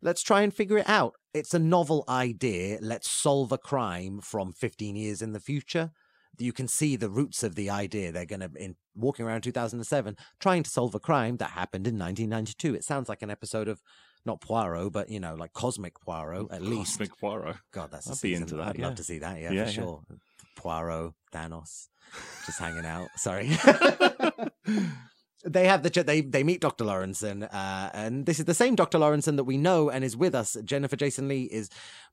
Let's try and figure it out. It's a novel idea. Let's solve a crime from 15 years in the future you can see the roots of the idea. They're going to, in walking around 2007, trying to solve a crime that happened in 1992. It sounds like an episode of not Poirot, but you know, like Cosmic Poirot at least. Cosmic Poirot. God, that's a I'd be into that, I'd yeah. love to see that. Yeah, Yeah, for yeah. sure. Poirot, Thanos, just hanging out. Sorry. They have the they they meet Dr. Lorenson, uh, and this is the same Dr. Lorenson that we know and is with us. Jennifer Jason Leigh is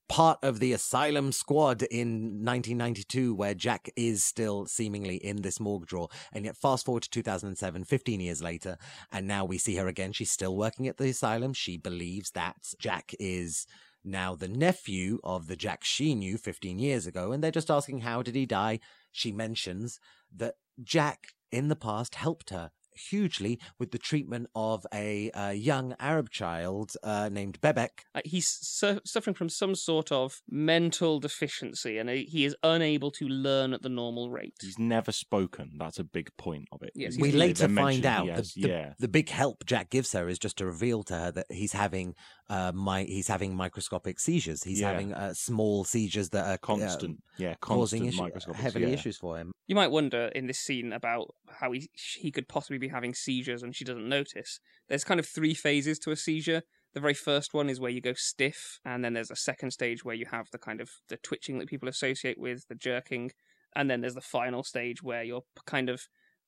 part of the asylum squad in 1992, where Jack is still seemingly in this morgue drawer. And yet, fast forward to 2007, 15 years later, and now we see her again. She's still working at the asylum. She believes that Jack is now the nephew of the Jack she knew 15 years ago, and they're just asking how did he die. She mentions that Jack in the past helped her hugely with the treatment of a uh, young Arab child uh, named Bebek. Uh, he's su- suffering from some sort of mental deficiency, and uh, he is unable to learn at the normal rate. He's never spoken. That's a big point of it. Yes, we later find out he the, has- the, yeah. the big help Jack gives her is just to reveal to her that he's having uh, my he's having microscopic seizures. He's Yeah. having uh, small seizures that are uh, constant, yeah, causing constant issue, microscopic, heavily yeah. issues for him. You might wonder in this scene about how he he could possibly be having seizures and she doesn't notice. There's kind of three phases to a seizure. The very first one is where you go stiff, and then there's a second stage where you have the kind of the twitching that people associate with the jerking, and then there's the final stage where you're kind of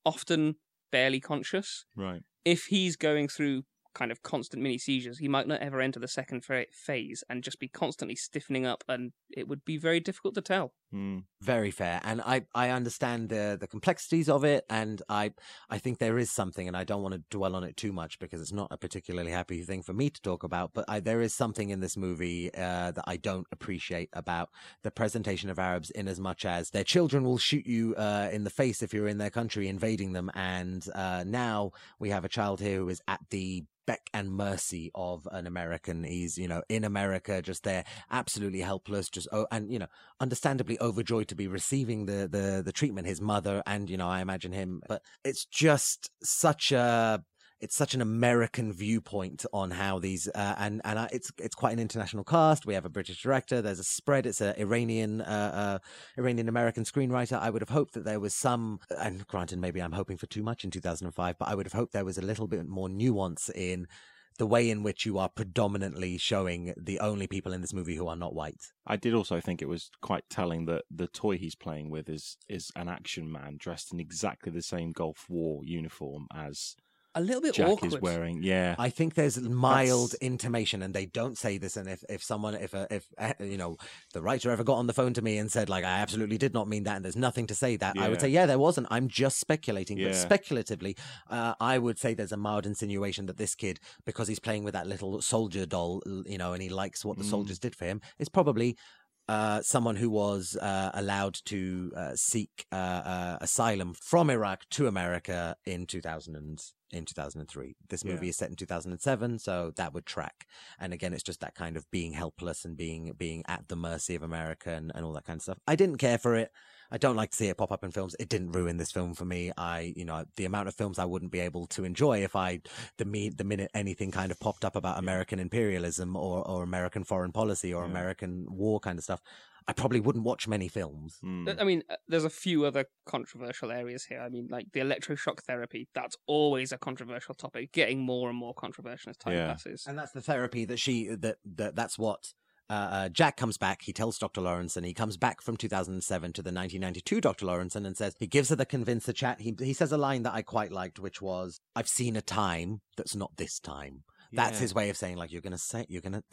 often barely conscious. Right. If he's going through kind of constant mini seizures, he might not ever enter the second phase and just be constantly stiffening up, and it would be very difficult to tell. Mm. Very fair, and I I understand the the complexities of it, and I I think there is something, and I don't want to dwell on it too much because it's not a particularly happy thing for me to talk about. But I, there is something in this movie uh, that I don't appreciate about the presentation of Arabs, in as much as their children will shoot you uh, in the face if you're in their country invading them, and uh, now we have a child here who is at the beck and mercy of an American. He's, you know, in America, just there, absolutely helpless, just, oh, and, you know, understandably overjoyed to be receiving the, the, the treatment, his mother, and, you know, I imagine him, but it's just such a, it's such an American viewpoint on how these uh, and and it's it's quite an international cast. We have a British director. There's a spread. It's an Iranian uh, uh, Iranian American screenwriter. I would have hoped that there was some. And granted, maybe I'm hoping for too much in 2005, but I would have hoped there was a little bit more nuance in the way in which you are predominantly showing the only people in this movie who are not white. I did also think it was quite telling that the toy he's playing with is is an action man dressed in exactly the same Gulf War uniform as A little bit Jack awkward. is wearing. Yeah, I think there's mild That's- intimation, and they don't say this. And if, if someone, if a, if uh, you know, the writer ever got on the phone to me and said like, I absolutely did not mean that, and there's nothing to say that, I would say, yeah, there wasn't. I'm just speculating. But speculatively, uh, I would say there's a mild insinuation that this kid, because he's playing with that little soldier doll, you know, and he likes what the Mm. soldiers did for him, is probably. Uh, someone who was uh, allowed to uh, seek uh, uh, asylum from Iraq to America in 2000 and, in 2003. This Yeah. movie is set in 2007, so that would track. And again, it's just that kind of being helpless and being being at the mercy of America and, and all that kind of stuff. I didn't care for it. I don't like to see it pop up in films. It didn't ruin this film for me. I, you know, the amount of films I wouldn't be able to enjoy if I, the me, the minute anything kind of popped up about American imperialism or, or American foreign policy or Yeah. American war kind of stuff, I probably wouldn't watch many films. Mm. I mean, uh, there's a few other controversial areas here. I mean, like the electroshock therapy, that's always a controversial topic, getting more and more controversial as time Yeah. passes. And that's the therapy that she, that, that that's what uh, uh, Jack comes back. He tells Dr. Lawrence, and he comes back from 2007 to the 1992 Dr. Lawrence, and says he gives her the convincer chat. He he says a line that I quite liked, which was, "I've seen a time that's not this time." That's Yeah. his way of saying, like, you're gonna say, you're gonna.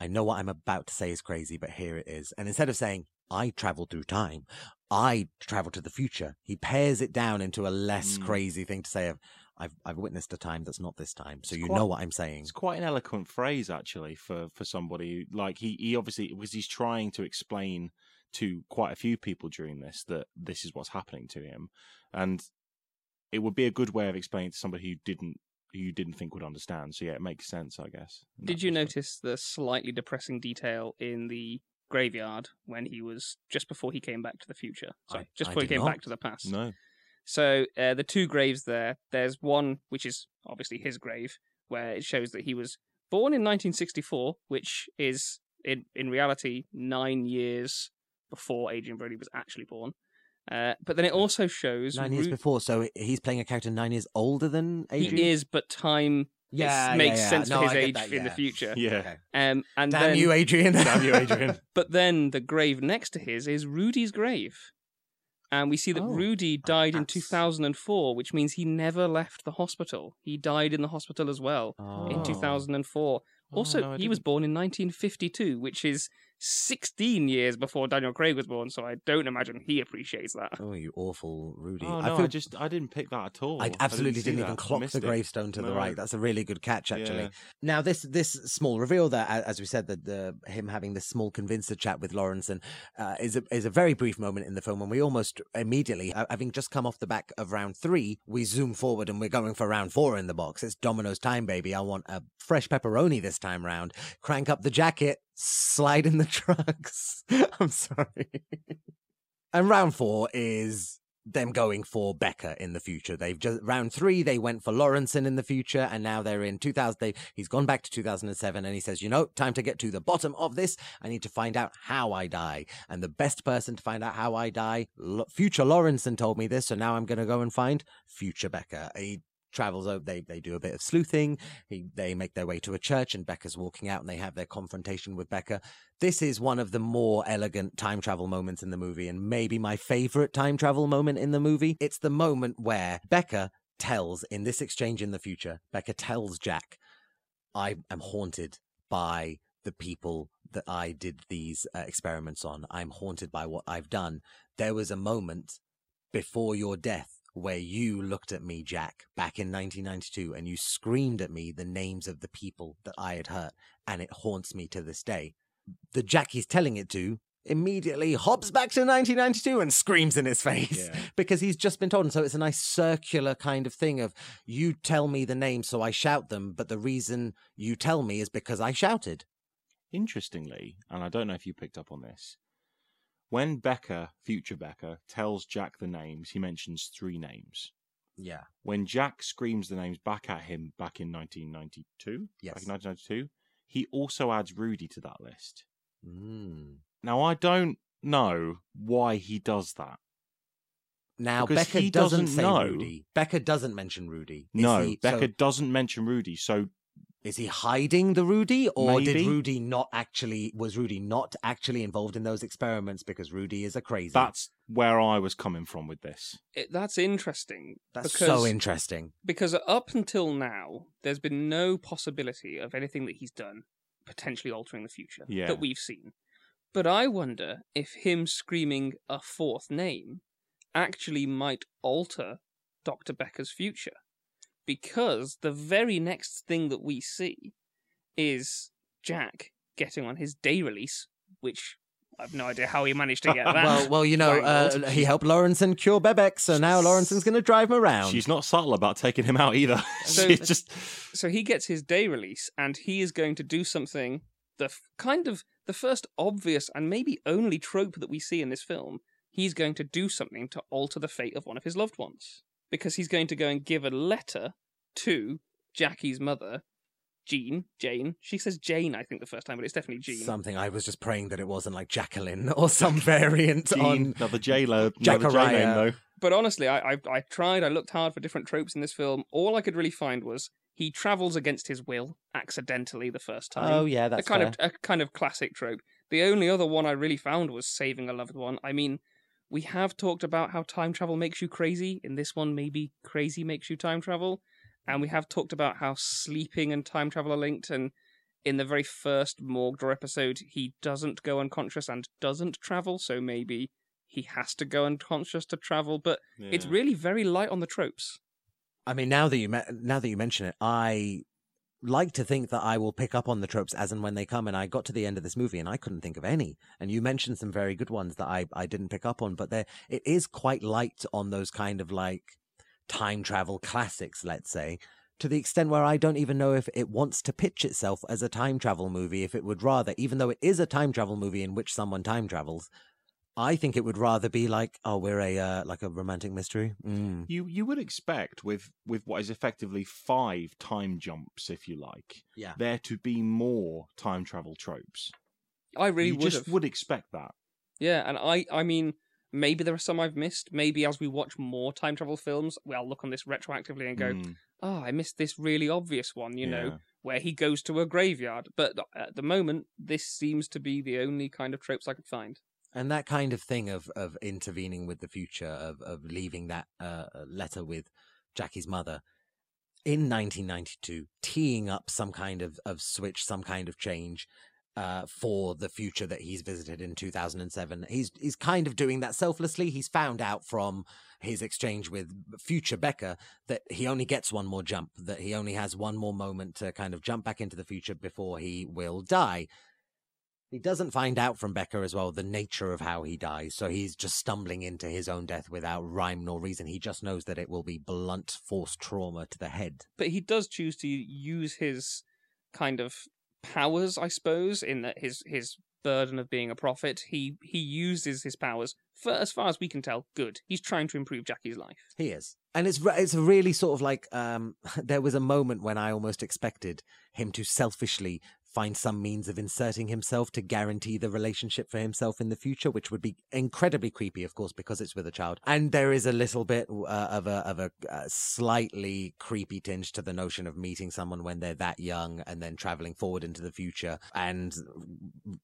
I know what I'm about to say is crazy, but here it is. And instead of saying, "I travel through time," I travel to the future. He pares it down into a less Mm. crazy thing to say of, I've I've witnessed a time that's not this time. So It's you quite- know what I'm saying. It's quite an eloquent phrase, actually, for for somebody like he he obviously was he's trying to explain to quite a few people during this that this is what's happening to him, and it would be a good way of explaining to somebody who didn't who you didn't think would understand. So yeah, it makes sense, I guess. Did you respect. notice the slightly depressing detail in the graveyard when he was just before he came back to the future? Sorry, I- just before he came not. back to the past. No. So uh, the two graves there. There's one which is obviously his grave, where it shows that he was born in 1964, which is in in reality nine years before Adrien Brody was actually born. Uh, but then it also shows Nine years Ru- before, so he's playing a character nine years older than Adrien. he is, but time Yeah, makes yeah, yeah. sense No, for his age that, in the future. Yeah. Okay. Um, and Damn then, you, Adrien. Damn you, Adrien. But then the grave next to his is Rudy's grave. And we see that Oh, Rudy died in 2004, which means he never left the hospital. He died in the hospital as well in Oh. 2004. Also, no, he was born in 1952, which is 16 years before Daniel Craig was born, so I don't imagine he appreciates that. oh, you awful Rudy. Oh, I no, I, feel just I didn't pick that at all. I absolutely see didn't, that. even clock the it. gravestone to the right. That's a really good catch, actually. Yeah. Now, this this small reveal that, as we said, that the him having this small convincer chat with Lawrence and uh, is a, is a very brief moment in the film, and we almost immediately, having just come off the back of round three, we zoom forward and we're going for round four in the box. It's Domino's time, baby. I want a fresh pepperoni this time round. Crank up the jacket, slide in the trucks. I'm sorry. and round four is them going for Becker in the future. They've just round three, they went for Lorenson in the future, and now they're in 2000. They, he's gone back to 2007, and he says, "You know, time to get to the bottom of this. I need to find out how I die, and the best person to find out how I die, future Lorenson told me this, so now I'm going to go and find future Becker." He travels over. They they do a bit of sleuthing. He, they make their way to a church, and Becker's walking out, and they have their confrontation with Becker this is one of the more elegant time travel moments in the movie, and maybe my favorite time travel moment in the movie. It's the moment where Becker tells, in this exchange in the future, Becker tells Jack, I am haunted by the people that I did these uh, experiments on. I'm haunted by what I've done. There was a moment before your death where you looked at me, Jack, back in 1992, and you screamed at me the names of the people that I had hurt, and it haunts me to this day the Jack he's telling it to immediately hops back to 1992 and screams in his face Yeah. because he's just been told. And so it's a nice circular kind of thing of you tell me the names, so I shout them, but the reason you tell me is because I shouted. Interestingly, and I don't know if you picked up on this, when Becker, future Becker, tells Jack the names, he mentions three names. Yeah. When Jack screams the names back at him back in 1992, Yes. back in 1992, he also adds Rudy to that list. Mm. Now, I don't know why he does that. Now Because Becker doesn't, doesn't say know. Rudy. Becker doesn't mention Rudy. Is no, he, Becker so doesn't mention Rudy. So is he hiding the Rudy, or did Rudy not actually? Was Rudy not actually involved in those experiments because Rudy is a crazy? that's where I was coming from with this. It, that's interesting. That's because, so interesting. Because up until now, there's been no possibility of anything that he's done potentially altering the future Yeah. that we've seen. But I wonder if him screaming a fourth name actually might alter Dr. Becker's future. Because the very next thing that we see is Jack getting on his day release, which I've no idea how he managed to get that. well, well, you know, uh, he helped Lorenson cure Bebeck, so now Lorenson's going to drive him around. She's not subtle about taking him out either. So- She's just so he gets his day release and he is going to do something the f- kind of the first obvious and maybe only trope that we see in this film he's going to do something to alter the fate of one of his loved ones because he's going to go and give a letter to Jackie's mother Jean Jane she says Jane I think the first time but it's definitely Jean Something I was just praying that it wasn't like Jacqueline or some variant Jean, on. another J Lo, another J Jacariah. though. but honestly I, I I tried I looked hard for different tropes in this film all I could really find was he travels against his will accidentally the first time. Oh yeah, that's a kind fair. of a kind of classic trope. The only other one I really found was saving a loved one. I mean, we have talked about how time travel makes you crazy. In this one, maybe crazy makes you time travel, and we have talked about how sleeping and time travel are linked. And in the very first Morgdor episode, he doesn't go unconscious and doesn't travel, so maybe he has to go unconscious to travel. But it's really very light on the tropes. I mean, now that you me- now that you mention it, I like to think that I will pick up on the tropes as and when they come. And I got to the end of this movie and I couldn't think of any. And you mentioned some very good ones that I I didn't pick up on, but there it is quite light on those kind of like time travel classics, let's say. To the extent where I don't even know if it wants to pitch itself as a time travel movie, if it would rather, even though it is a time travel movie in which someone time travels, I think it would rather be like, oh, we're a uh, like a romantic mystery. Mm. You you would expect with with what is effectively five time jumps, if you like, Yeah. there to be more time travel tropes. I really you would just have. would expect that. Yeah, and I I mean maybe there are some I've missed. Maybe as we watch more time travel films, we'll look on this retroactively and go, Mm, "Oh, I missed this really obvious one," you know, where he goes to a graveyard. But at the moment, this seems to be the only kind of tropes I could find. And that kind of thing of, of intervening with the future, of, of leaving that uh, letter with Jackie's mother in 1992, teeing up some kind of, of switch, some kind of change uh, for the future that he's visited in 2007. He's, he's kind of doing that selflessly. He's found out from his exchange with future Becker that he only gets one more jump, that he only has one more moment to kind of jump back into the future before he will die. He doesn't find out from Becker as well the nature of how he dies, so he's just stumbling into his own death without rhyme nor reason. He just knows that it will be blunt force trauma to the head. But he does choose to use his kind of powers, I suppose, in that his his burden of being a prophet. He he uses his powers for as far as we can tell, good. He's trying to improve Jackie's life. He is, and it's it's really sort of like um, there was a moment when I almost expected him to selfishly find some means of inserting himself to guarantee the relationship for himself in the future, which would be incredibly creepy, of course, because it's with a child. And there is a little bit uh, of a of a uh, slightly creepy tinge to the notion of meeting someone when they're that young and then traveling forward into the future and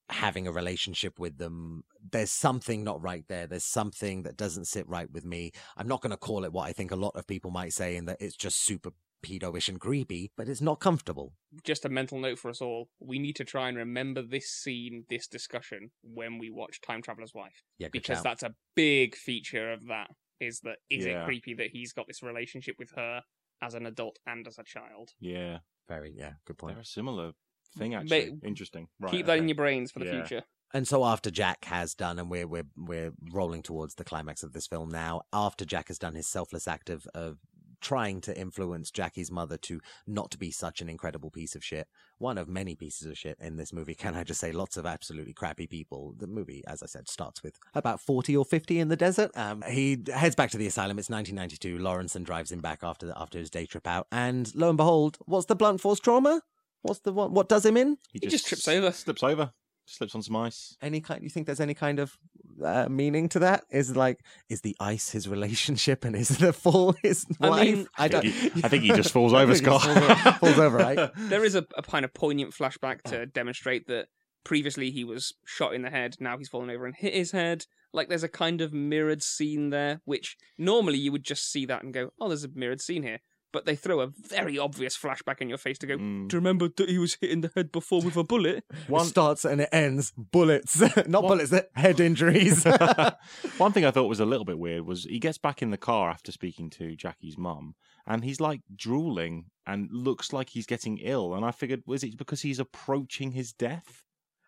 having a relationship with them. There's something not right there. There's something that doesn't sit right with me. I'm not going to call it what I think a lot of people might say, in that it's just super pedo-ish and creepy, but it's not comfortable. Just a mental note for us all. We need to try and remember this scene, this discussion, when we watch Time Traveler's Wife. Yeah, because shout. that's a big feature of that. Is that is Yeah. it creepy that he's got this relationship with her as an adult and as a child? Yeah, very yeah, good point. they're a similar thing. Ma- Actually, interesting. Right, Keep that in your brains for the Yeah. future. And so after Jack has done, and we're we're we're rolling towards the climax of this film now. After Jack has done his selfless act of of trying to influence Jackie's mother to not be such an incredible piece of shit, one of many pieces of shit in this movie. Can I just say, lots of absolutely crappy people. The movie, as I said, starts with about forty or fifty in the desert. Um, he heads back to the asylum. It's 1992. Lorenson drives him back after the, after his day trip out, and lo and behold, what's the blunt force trauma? What's the what? What does him in? He just trips over. Slips over. Slips on some ice. any kind you think there's any kind of uh, meaning to that is like is the ice his relationship and is the fall his I life mean- i don't I think he- I think he just falls over, think he just Scott. falls over- falls over, right? There is a, a kind of poignant flashback to demonstrate that previously he was shot in the head, now he's fallen over and hit his head. Like there's a kind of mirrored scene there, which normally you would just see that and go, oh, there's a mirrored scene here. But they throw a very obvious flashback in your face to go, Mm. do you remember that he was hit in the head before with a bullet? it starts and it ends bullets not One- bullets head injuries One thing I thought was a little bit weird was he gets back in the car after speaking to Jackie's mum, and he's like drooling and looks like he's getting ill. And I figured, was it because he's approaching his death?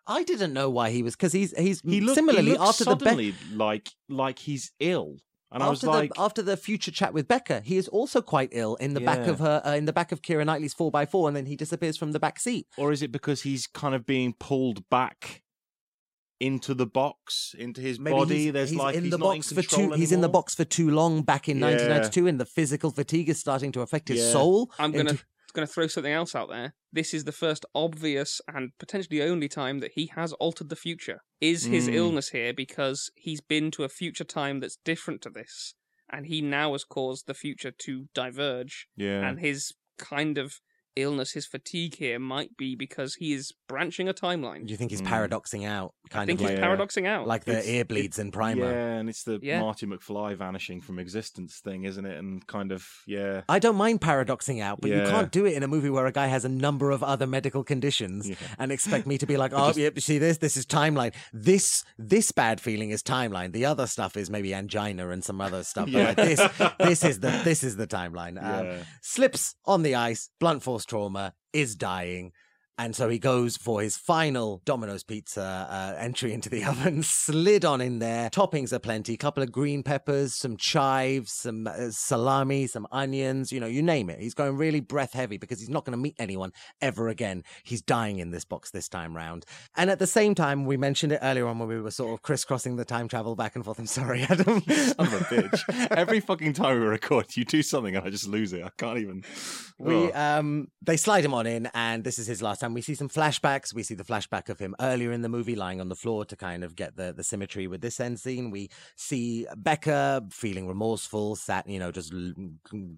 i didn't know why he was because he's he's He looked similarly he looked after the Be- suddenly like like he's ill, and I was after like, the after the future chat with Becker, he is also quite ill in the back of her uh, in the back of Keira Knightley's four x four, and then he disappears from the back seat. or is it because he's kind of being pulled back into the box, into his Maybe body? he's, There's he's like in he's the not box in for control too. He's in the box for too long back in Yeah. 1992, and the physical fatigue is starting to affect his Yeah. soul. I'm gonna into- gonna throw something else out there. This is the first obvious and potentially only time that he has altered the future. Is his Mm. illness here because he's been to a future time that's different to this, and he now has caused the future to diverge, Yeah, and his kind of illness, his fatigue here might be because he is branching a timeline. Do you think he's Mm. paradoxing out, I kind think of he's like paradoxing out. like the It's- ear bleeds in Primer? Yeah, and it's the Yeah. Marty McFly vanishing from existence thing, isn't it? And kind of yeah. I don't mind paradoxing out, but you can't do it in a movie where a guy has a number of other medical conditions Yeah. and expect me to be like, oh, yep, see this? This is timeline. This this bad feeling is timeline. The other stuff is maybe angina and some other stuff. But Yeah. like this, this is the this is the timeline. Um, slips on the ice, blunt force trauma, is dying. And so he goes for his final Domino's pizza uh, entry into the oven, slid on in there. Toppings are plenty, couple of green peppers, some chives, some uh, salami, some onions, you know, you name it. He's going really breath heavy because he's not going to meet anyone ever again. He's dying in this box this time round. And at the same time, we mentioned it earlier on when we were sort of crisscrossing the time travel back and forth. I'm sorry, Adam. I'm a bitch. Every fucking time we record, you do something and I just lose it. I can't even. We um they slide him on in and this is his last time. We see some flashbacks. We see the flashback of him earlier in the movie lying on the floor to kind of get the the symmetry with this end scene. We see Becker feeling remorseful, sat, you know, just l-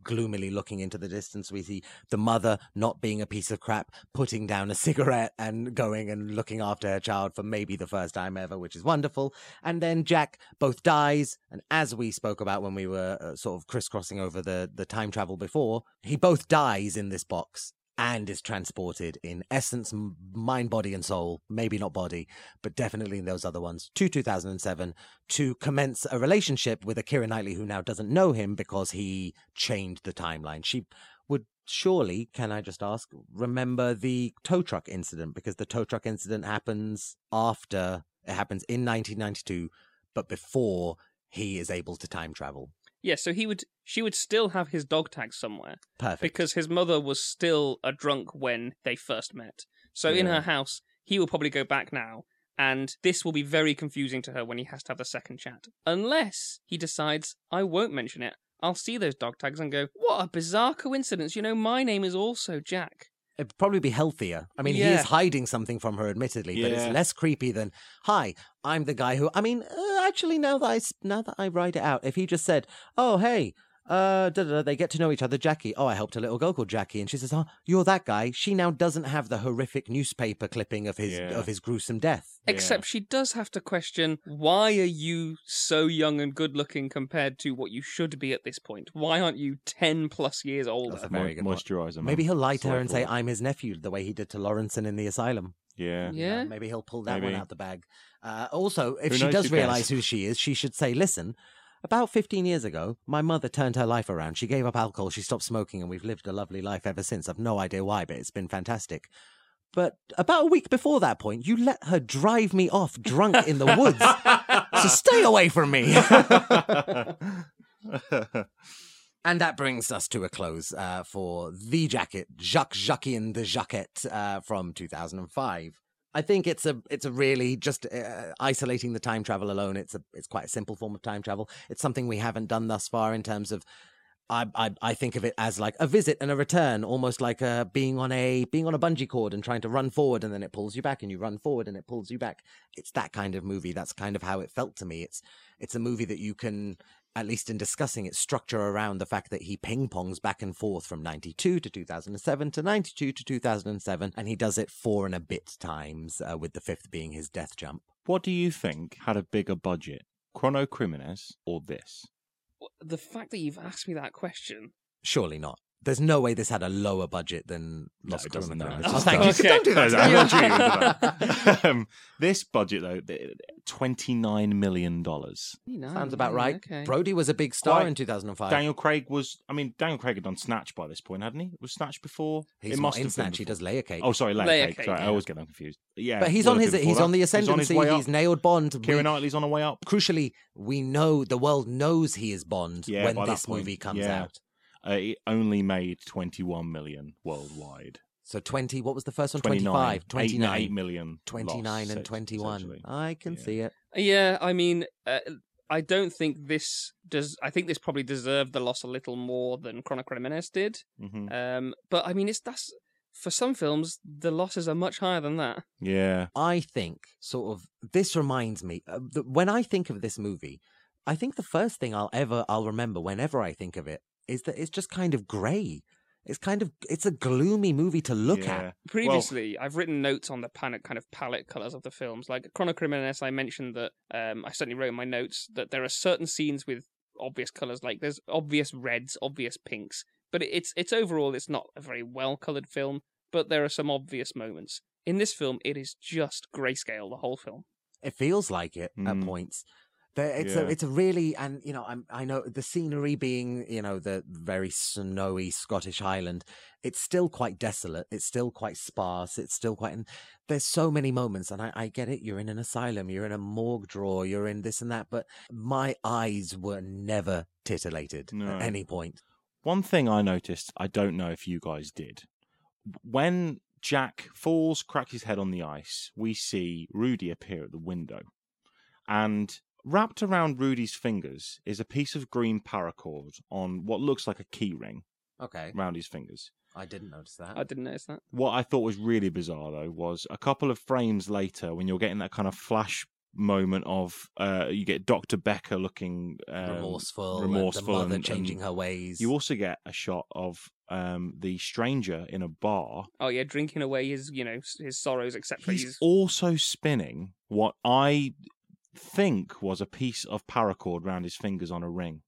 gloomily looking into the distance. We see the mother not being a piece of crap, putting down a cigarette and going and looking after her child for maybe the first time ever, which is wonderful. And then Jack both dies, and as we spoke about when we were uh, sort of crisscrossing over the the time travel before, he both dies in this box and is transported in essence, mind, body, and soul. Maybe not body, but definitely in those other ones to 2007 to commence a relationship with a Keira Knightley who now doesn't know him because he changed the timeline. She would surely, can I just ask, remember the tow truck incident because the tow truck incident happens after it happens in 1992, but before he is able to time travel. Yeah, so he would, she would still have his dog tag somewhere Perfect. because his mother was still a drunk when they first met. So in her house, he will probably go back now, and this will be very confusing to her when he has to have the second chat. Unless he decides, I won't mention it. I'll see those dog tags and go, what a bizarre coincidence. You know, my name is also Jack. It'd probably be healthier. I mean, he is hiding something from her, admittedly, but it's less creepy than, "Hi, I'm the guy who." I mean, uh, actually, now that I now that I write it out, if he just said, "Oh, hey," uh, da, da, da, they get to know each other. Jackie. Oh, I helped a little girl called Jackie, and she says, "Oh, you're that guy." She now doesn't have the horrific newspaper clipping of his Yeah. of his gruesome death. Yeah. Except she does have to question why are you so young and good looking compared to what you should be at this point? Why aren't you 10 plus years older? That's a very good moisturizer. man. Maybe he'll lie to her and say, "I'm his nephew," the way he did to Lorenson in the asylum. Yeah. Yeah. maybe he'll pull that one out the bag. Uh, also, if Who she does who cares? realize who she is, she should say, "Listen, about 15 years ago, my mother turned her life around. She gave up alcohol, she stopped smoking, and we've lived a lovely life ever since. I've no idea why, but it's been fantastic." But about a week before that point, you let her drive me off drunk in the woods. so stay away from me. And that brings us to a close uh, for The Jacket, Jacques Jacquin de Jaquette uh, from 2005. I think it's a it's a really just uh, isolating the time travel alone. It's a it's quite a simple form of time travel. It's something we haven't done thus far in terms of. I, I I think of it as like a visit and a return, almost like uh, being on a being on a bungee cord and trying to run forward, and then it pulls you back, and you run forward, and it pulls you back. It's that kind of movie. That's kind of how it felt to me. It's it's a movie that you can at least in discussing its structure around the fact that he ping pongs back and forth from 92 to 2007 to 92 to 2007, and he does it four and a bit times, uh, with the fifth being his death jump. what do you think had a bigger budget, Chrono Criminals or this? The fact that you've asked me that question. Surely not. There's no way this had a lower budget than No, Los no. Criminals. Oh, thank that. you. Don't do that. No, to I'm me. not treating you to that. um, this budget though, twenty-nine million dollars. Sounds about right. Okay. Brody was a big star Quite- in 2005. Daniel Craig was. I mean, Daniel Craig had done Snatch by this point, hadn't he? Was Snatch before? He's it must in have been Snatch. He before. does layer cake. Oh, sorry, Layer, Layer Cake. Cake, Sorry, I always get them confused. Yeah, but he's on his he's before on the that. He's on ascendancy. He's nailed Bond. We- Keira Knightley's on the way up. crucially, we know the world knows he is Bond Yeah, when this movie comes yeah. out. Uh, it only made twenty-one million worldwide. So 20, what was the first one? 29, 25, Eight- 29. eight million. 29 loss, and 21. I can Yeah. see it. Yeah, I mean, uh, I don't think this does. I think this probably deserved the loss a little more than Chrono Criminals did. Mhm. Um, but I mean, it's that's for some films the losses are much higher than that. Yeah, I think sort of this reminds me uh, that when I think of this movie, I think the first thing I'll ever I'll remember whenever I think of it is that it's just kind of grey. it's kind of it's a gloomy movie to look Yeah. at. Previously, I've written notes on the pan- kind of palette colors of the films. Like Chrono Criminals, I mentioned that um, I certainly wrote in my notes that there are certain scenes with obvious colors, like there's obvious reds, obvious pinks, but it's it's overall it's not a very well colored film. But there are some obvious moments in this film. It is just grayscale the whole film. It feels like it at Mm. points. There, it's a it's a really and you know I'm I know the scenery being you know the very snowy Scottish Highland, it's still quite desolate. It's still quite sparse. It's still quite and there's so many moments and I, I get it. You're in an asylum. You're in a morgue drawer. You're in this and that. But my eyes were never titillated No. at any point. One thing I noticed, I don't know if you guys did. When Jack falls, cracks his head on the ice, we see Rudy appear at the window. And wrapped around Rudy's fingers is a piece of green paracord on what looks like a key ring Okay, around his fingers. I didn't notice that. I didn't notice that. What I thought was really bizarre, though, was a couple of frames later when you're getting that kind of flash moment of uh, you get Dr. Becker looking um, remorseful, remorseful, and the mother and- changing and her ways. You also get a shot of um, the stranger in a bar. Oh yeah, drinking away his you know s- his sorrows, etc. He's also spinning what I think was a piece of paracord round his fingers on a ring.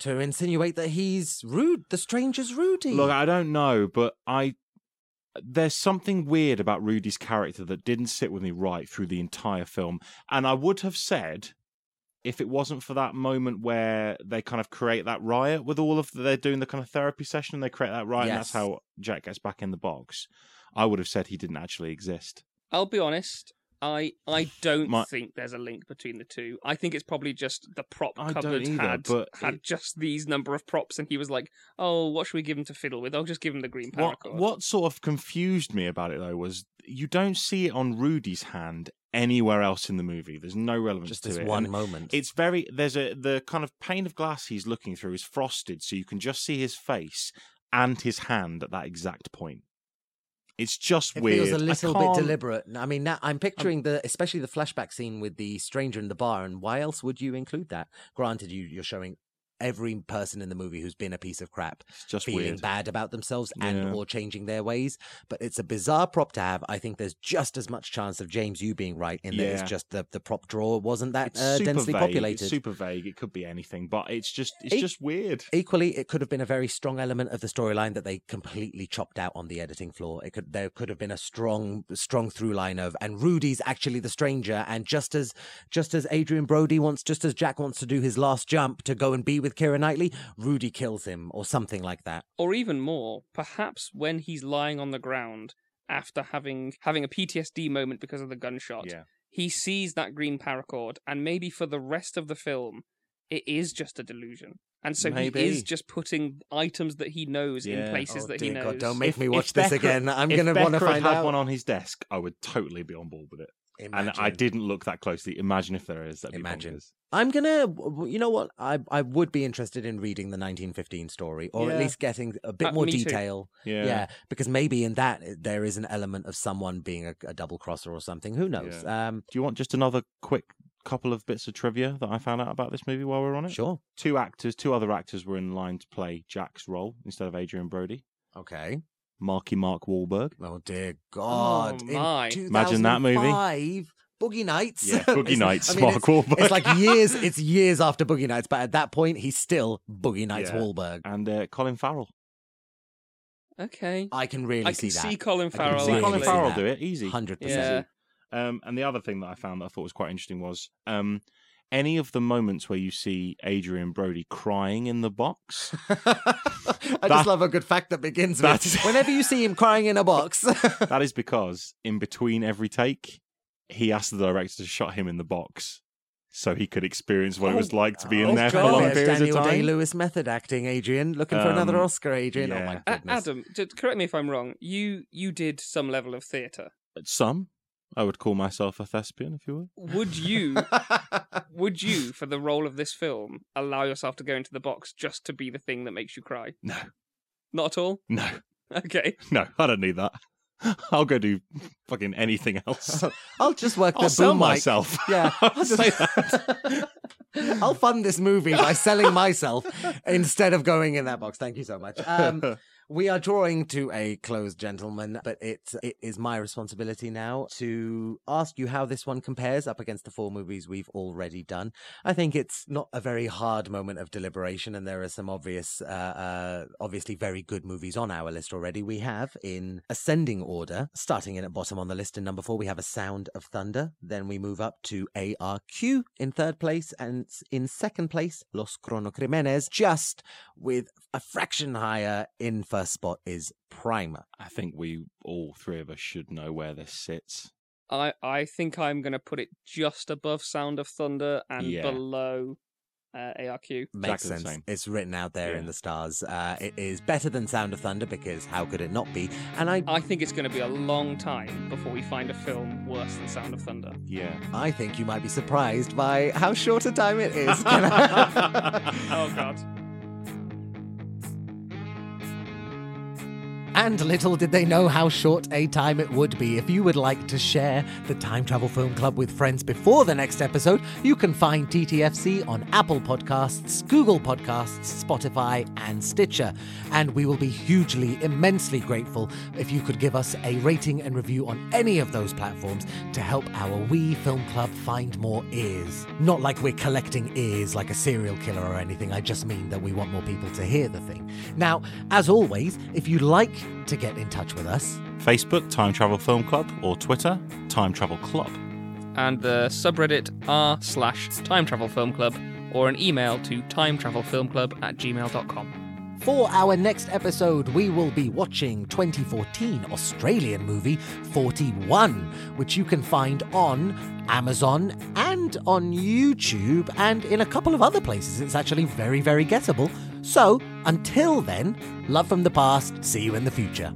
to insinuate that he's rude. The stranger's Rudy. Look, I don't know, but I there's something weird about Rudy's character that didn't sit with me right through the entire film. And I would have said if it wasn't for that moment where they kind of create that riot with all of they're doing the kind of therapy session and they create that riot and that's how Jack gets back in the box, I would have said he didn't actually exist. I'll be honest. I I don't My- think there's a link between the two. I think it's probably just the prop I don't cupboard either, had but had it- just these number of props, and he was like, "Oh, what should we give him to fiddle with? I'll just give him the green What paracord." what sort of confused me about it though was you don't see it on Rudy's hand anywhere else in the movie. There's no relevance just to this it. one And moment. It's very there's a the kind of pane of glass he's looking through is frosted, so you can just see his face and his hand at that exact point. It's just It weird. feels a little bit deliberate. I mean, now I'm picturing the, especially the flashback scene with the stranger in the bar. And why else would you include that? Granted, you you're showing every person in the movie who's been a piece of crap It's just feeling weird. bad about themselves and Yeah. or changing their ways. But it's a bizarre prop to have. I think there's just as much chance of James you being right in that Yeah. it's just the the prop drawer wasn't that uh, super densely vague. populated. It's super vague. It could be anything, but it's just it's E- just weird. Equally, it could have been a very strong element of the storyline that they completely chopped out on the editing floor. It could there could have been a strong strong through line of and Rudy's actually the stranger and just as just as Adrien Brody wants just as Jack wants to do his last jump to go and be with Keira Knightley, Rudy kills him or something like that. or even more, perhaps when he's lying on the ground after having having a PTSD moment because of the gunshot, Yeah. he sees that green paracord, and maybe for the rest of the film, it is just a delusion. And so he is just putting items that he knows in places Oh, that he knows. God, don't make If- me watch this Becker- again. I'm going to want to find had out. one on his desk, I would totally be on board with it. And I didn't look that closely. Imagine if there is. Imagine. I'm gonna, you know what? I I would be interested in reading the 1915 story, or at least getting a bit Uh, more too. detail. Yeah. Yeah. because maybe in that uh, there is an element of someone being a, a double crosser or something. Who knows? Um, Do you want just another quick couple of bits of trivia that I found out about this movie while we're on it? sure. Two actors, two other actors were in line to play Jack's role instead of Adrien Brody. Okay. Marky Mark Wahlberg. Oh dear God! Oh, my. Imagine that movie. Boogie Nights. Yeah, Boogie Nights, I mean, Mark it's, Wahlberg. It's like years. It's years after Boogie Nights, but at that point, he's still Boogie Nights Yeah. Wahlberg. and uh, Colin Farrell. okay. I can really I see can that. see Colin can Farrell. See really Colin Farrell do it easy. Hundred Yeah. percent. Um, and the other thing that I found that I thought was quite interesting was um, any of the moments where you see Adrien Brody crying in the box. I That- just love a good fact that begins with whenever you see him crying in a box. that is because in between every take, he asked the director to shot him in the box so he could experience what it was like to be in Oh, there for long There's periods Daniel of time. Day Lewis method acting, Adrien. Looking for another Um, Oscar, Adrien. Oh my yeah. A- goodness. Adam, j- correct me if I'm wrong. You you did some level of theatre. Some, I would call myself a thespian, if you will. Would you would you for the role of this film allow yourself to go into the box just to be the thing that makes you cry? No, Not at all. no, Okay. no, I don't need that. I'll go do fucking anything else. I'll just work I'll the sell boom mic. myself. Yeah, I'll I'll say just- I'll fund this movie by selling myself instead of going in that box. Thank you so much. Um, We are drawing to a close, gentlemen, but it's it is my responsibility now to ask you how this one compares up against the four movies we've already done. I think it's not a very hard moment of deliberation, and there are some obvious, uh, uh, obviously very good movies on our list already. We have in ascending order, starting in at bottom on the list in number four, we have A Sound of Thunder. Then we move up to ARQ in third place, and in second place, Los Cronocrímenes, just with a fraction higher in first spot is Primer. I think we all three of us should know where this sits. I I think I'm going to put it just above Sound of Thunder and Yeah. below uh, ARQ. Makes Exactly sense. It's written out there in the stars. Uh, it is better than Sound of Thunder because how could it not be? And I, I think it's going to be a long time before we find a film worse than Sound of Thunder. Yeah. I think you might be surprised by how short a time it is. I- Oh God. And little did they know how short a time it would be. If you would like to share the Time Travel Film Club with friends before the next episode, you can find TTFC on Apple Podcasts, Google Podcasts, Spotify, and Stitcher. And we will be hugely, immensely grateful if you could give us a rating and review on any of those platforms to help our wee film club find more ears. Not like we're collecting ears like a serial killer or anything, I just mean that we want more people to hear the thing. Now, as always, if you'd like to get in touch with us, Facebook, Time Travel Film Club, or Twitter, Time Travel Club. And the subreddit r slash Time Travel Film Club or an email to timetravelfilmclub at gmail.com. For our next episode, we will be watching 2014 Australian movie 41, which you can find on Amazon and on YouTube and in a couple of other places. It's actually very, very gettable. So, until then, love from the past, see you in the future.